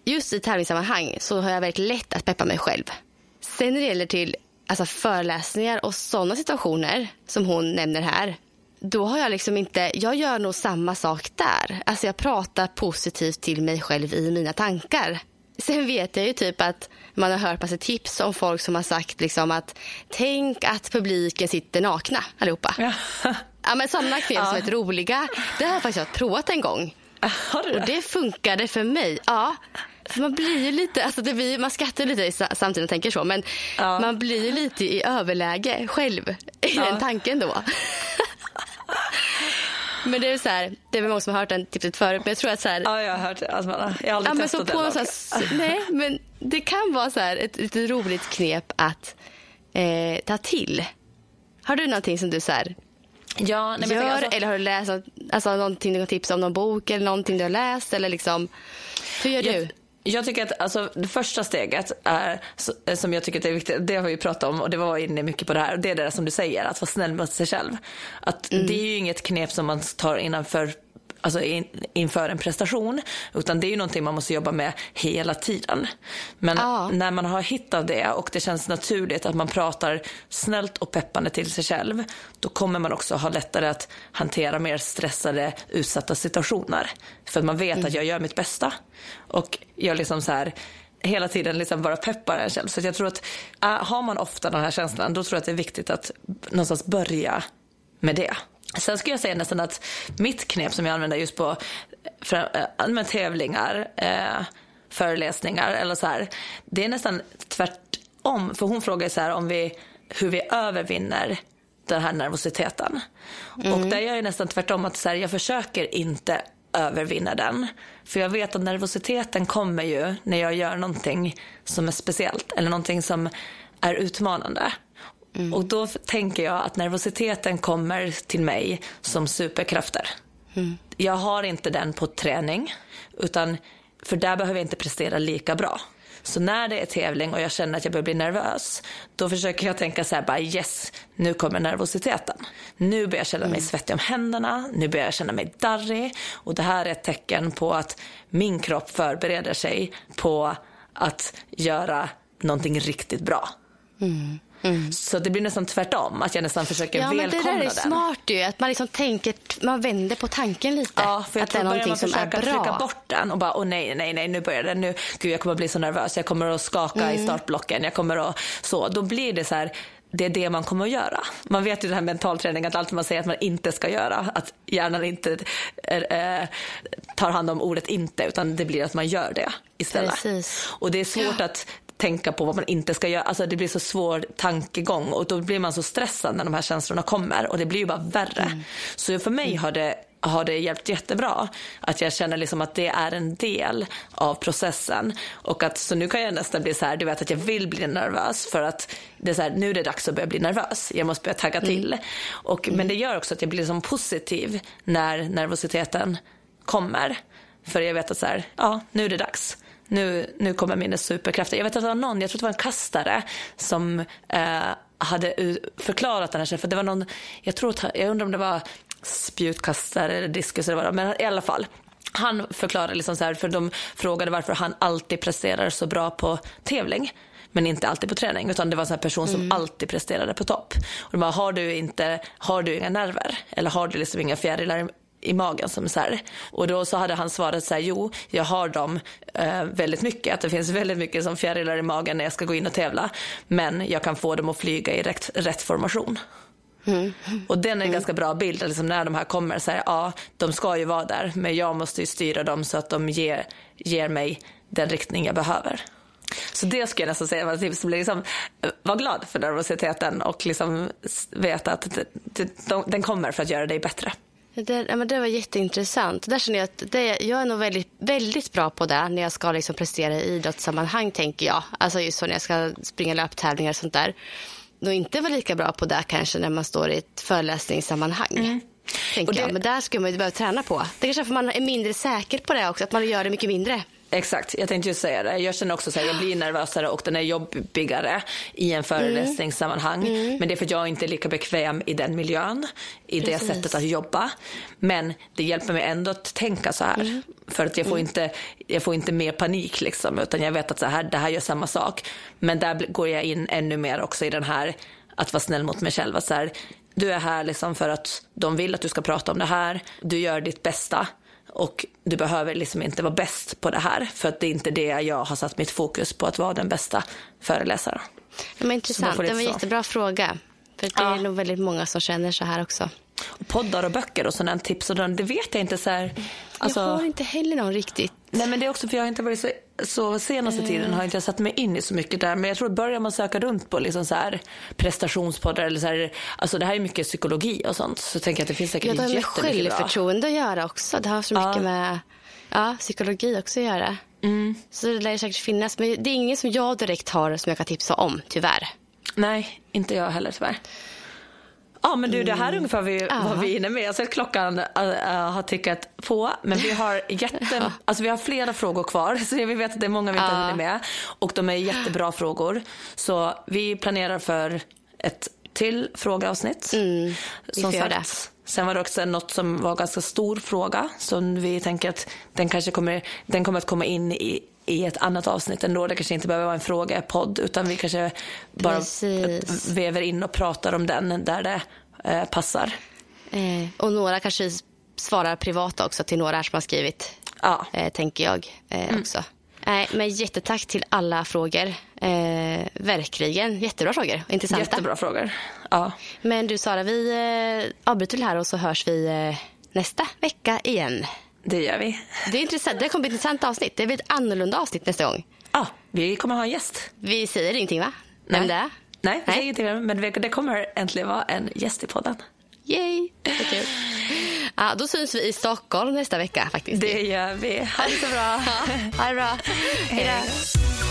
Just i tävlingssammanhang så har jag väldigt lätt att peppa mig själv. Sen när det gäller till alltså föreläsningar och sådana situationer som hon nämner här då har jag liksom inte, jag gör nog samma sak där. Alltså jag pratar positivt till mig själv i mina tankar. Sen vet jag ju typ att man har hört massa tips om folk som har sagt liksom att tänk att publiken sitter nakna allihopa. Ja, <laughs> ja men sådana knep ja. som är roliga. Det har jag faktiskt provat en gång. Har du det? Och det funkade för mig. Ja. För man blir ju lite, alltså det blir, man skrattar lite samtidigt och tänker så, men ja. man blir ju lite i överläge själv i den tanken då. Men det är så här, det är väl många som har hört den tipset förut, men jag tror att så här, Ja, jag har hört det. Alltså, jag har aldrig ja, testat men så på så här, Nej, men det kan vara så här, ett, ett roligt knep att eh, ta till. Har du någonting som du så här, ja, nej, gör alltså... eller har du läst alltså, någonting du kan tipsa om någon bok eller någonting du har läst eller liksom, hur gör jag, du? Jag tycker att alltså, det första steget är, som jag tycker är viktigt, det har vi pratat om och det var inne mycket på det här, det är det som du säger, att vara snäll mot sig själv. Att mm. Det är ju inget knep som man tar innanför alltså in, inför en prestation. Utan det är ju någonting man måste jobba med hela tiden. Men ah. när man har hittat det och det känns naturligt att man pratar snällt och peppande till sig själv. Då kommer man också ha lättare att hantera mer stressade, utsatta situationer. För man vet mm. att jag gör mitt bästa. Och jag liksom så här hela tiden liksom bara peppar en själv. Så jag tror att äh, har man ofta den här känslan, då tror jag att det är viktigt att någonstans börja med det. Sen skulle jag säga nästan att mitt knep som jag använder just på äh, med tävlingar, eh, föreläsningar eller så här. Det är nästan tvärtom. För hon frågar så här om vi, hur vi övervinner den här nervositeten. Mm. Och där gör jag nästan tvärtom. att så här, Jag försöker inte övervinna den. För jag vet att nervositeten kommer ju när jag gör någonting som är speciellt eller någonting som är utmanande. Mm. Och då tänker jag att nervositeten kommer till mig som superkrafter. Mm. Jag har inte den på träning, utan för där behöver jag inte prestera lika bra. Så när det är tävling och jag känner att jag börjar bli nervös, då försöker jag tänka så här, bara yes, nu kommer nervositeten. Nu börjar jag känna mig mm. svettig om händerna, nu börjar jag känna mig darrig och det här är ett tecken på att min kropp förbereder sig på att göra någonting riktigt bra. Mm. Mm. Så det blir nästan tvärtom, att jag nästan försöker ja, välkomna den. Det där är den. smart ju, att man liksom tänker, man vänder på tanken lite. Ja, för att det är någonting som är bra. trycka bort den och bara, åh nej, nej, nej, nu börjar det, nu, gud jag kommer att bli så nervös, jag kommer att skaka mm. i startblocken, jag kommer att så. Då blir det så här, det är det man kommer att göra. Man vet ju det här mentalträning att allt man säger att man inte ska göra, att hjärnan inte äh, tar hand om ordet inte utan det blir att man gör det istället. Precis. Och det är svårt ja. att tänka på vad man inte ska göra. Alltså det blir så svår tankegång och då blir man så stressad när de här känslorna kommer och det blir ju bara värre. Mm. Så för mig har det har det hjälpt jättebra. Att jag känner liksom att det är en del av processen. Och att, så nu kan jag nästan bli så här, du vet att jag vill bli nervös för att det är så här, nu är det dags att börja bli nervös. Jag måste börja tagga mm. till. Och, mm. Men det gör också att jag blir liksom positiv när nervositeten kommer. För jag vet att så här, ja, nu är det dags nu, nu kommer mina superkrafter. Jag vet att det var någon, jag tror det var en kastare som eh, hade förklarat den här för det var någon, jag tror, jag undrar om det var spjutkastare eller diskus eller vad men i alla fall. Han förklarade liksom så här, för de frågade varför han alltid presterar så bra på tävling men inte alltid på träning. Utan det var en person som mm. alltid presterade på topp. Och de bara, har du, inte, har du inga nerver? Eller har du liksom inga fjärilar i magen som så här. Och då så hade han svarat så här, jo, jag har dem eh, väldigt mycket. Att det finns väldigt mycket som fjärilar i magen när jag ska gå in och tävla. Men jag kan få dem att flyga i rätt, rätt formation. Mm. Och den är en mm. ganska bra bild, liksom när de här kommer. Så här, ja, de ska ju vara där, men jag måste ju styra dem så att de ger, ger mig den riktning jag behöver. Så det skulle jag nästan säga var tips. Liksom, var glad för nervositeten och liksom veta att den kommer för att göra dig bättre. Det, ja, men det var jätteintressant. Där känner jag att det, jag är nog väldigt, väldigt bra på det när jag ska liksom prestera i idrottssammanhang, tänker jag. Alltså just så när jag ska springa löptävlingar och sånt där. Nog inte vara lika bra på det kanske när man står i ett föreläsningssammanhang. Mm. Tänker det... jag. Men där skulle man ju behöva träna på. Det kanske är för man är mindre säker på det också, att man gör det mycket mindre. Exakt, jag tänkte just säga det. Jag känner också att jag blir nervösare och den är jobbigare i en föreläsningssammanhang. Mm. mm. Men det är för att jag inte är lika bekväm i den miljön, i Precis. det sättet att jobba. Men det hjälper mig ändå att tänka så här. Mm. För att jag får, mm. inte, jag får inte mer panik liksom, utan jag vet att så här, det här gör samma sak. Men där går jag in ännu mer också i den här att vara snäll mot mig själv. Att så här, du är här liksom för att de vill att du ska prata om det här. Du gör ditt bästa. Och du behöver liksom inte vara bäst på det här för att det är inte det jag har satt mitt fokus på att vara den bästa föreläsaren. Ja, men intressant, det var en jättebra fråga. För det är nog väldigt många som känner så här också. Och poddar och böcker och sådana tips och det vet jag inte så här. Alltså... Jag har inte heller någon riktigt. Nej men det är också för jag har inte varit så, så senaste tiden har jag inte satt mig in i så mycket där. Men jag tror att börjar man söka runt på liksom så här prestationspoddar eller så här, alltså det här är mycket psykologi och sånt. Så tänker jag att det finns säkert jättemycket. Ja, det har med självförtroende att göra också. Det har så mycket ja. med ja, psykologi också att göra. Mm. Så det lär säkert finnas. Men det är ingen som jag direkt har som jag kan tipsa om, tyvärr. Nej, inte jag heller tyvärr. Ja men du det här är ungefär vi, mm. vad vi hinner med. Jag ser att klockan äh, har tickat på. Men vi har, <laughs> jätte, alltså, vi har flera frågor kvar. <laughs> Så vi vet att det är många vi inte hunnit med. Och de är jättebra frågor. Så vi planerar för ett till frågeavsnitt. Mm, som sagt, det. Sen var det också något som var en ganska stor fråga. Som vi tänker att den kanske kommer, den kommer att komma in i i ett annat avsnitt ändå. Det kanske inte behöver vara en frågepodd utan vi kanske bara Precis. väver in och pratar om den där det eh, passar. Eh, och några kanske svarar privat också till några som har skrivit. Ja. Eh, tänker jag eh, mm. också. Nej, men jättetack till alla frågor. Eh, verkligen jättebra frågor. Intressanta. Jättebra frågor. Ja. Men du Sara, vi eh, avbryter här och så hörs vi eh, nästa vecka igen. Det gör vi. Det är intressant. Det kommer bli ett intressant avsnitt. Det blir ett annorlunda avsnitt nästa gång. Ja, vi kommer ha en gäst. Vi säger ingenting va? Nej. Vem det är? Nej, vi säger ingenting. Men det kommer äntligen vara en gäst i podden. Yay! Det kul. Ja, då syns vi i Stockholm nästa vecka faktiskt. Det gör vi. Ha det så bra. ha det bra. Hej då.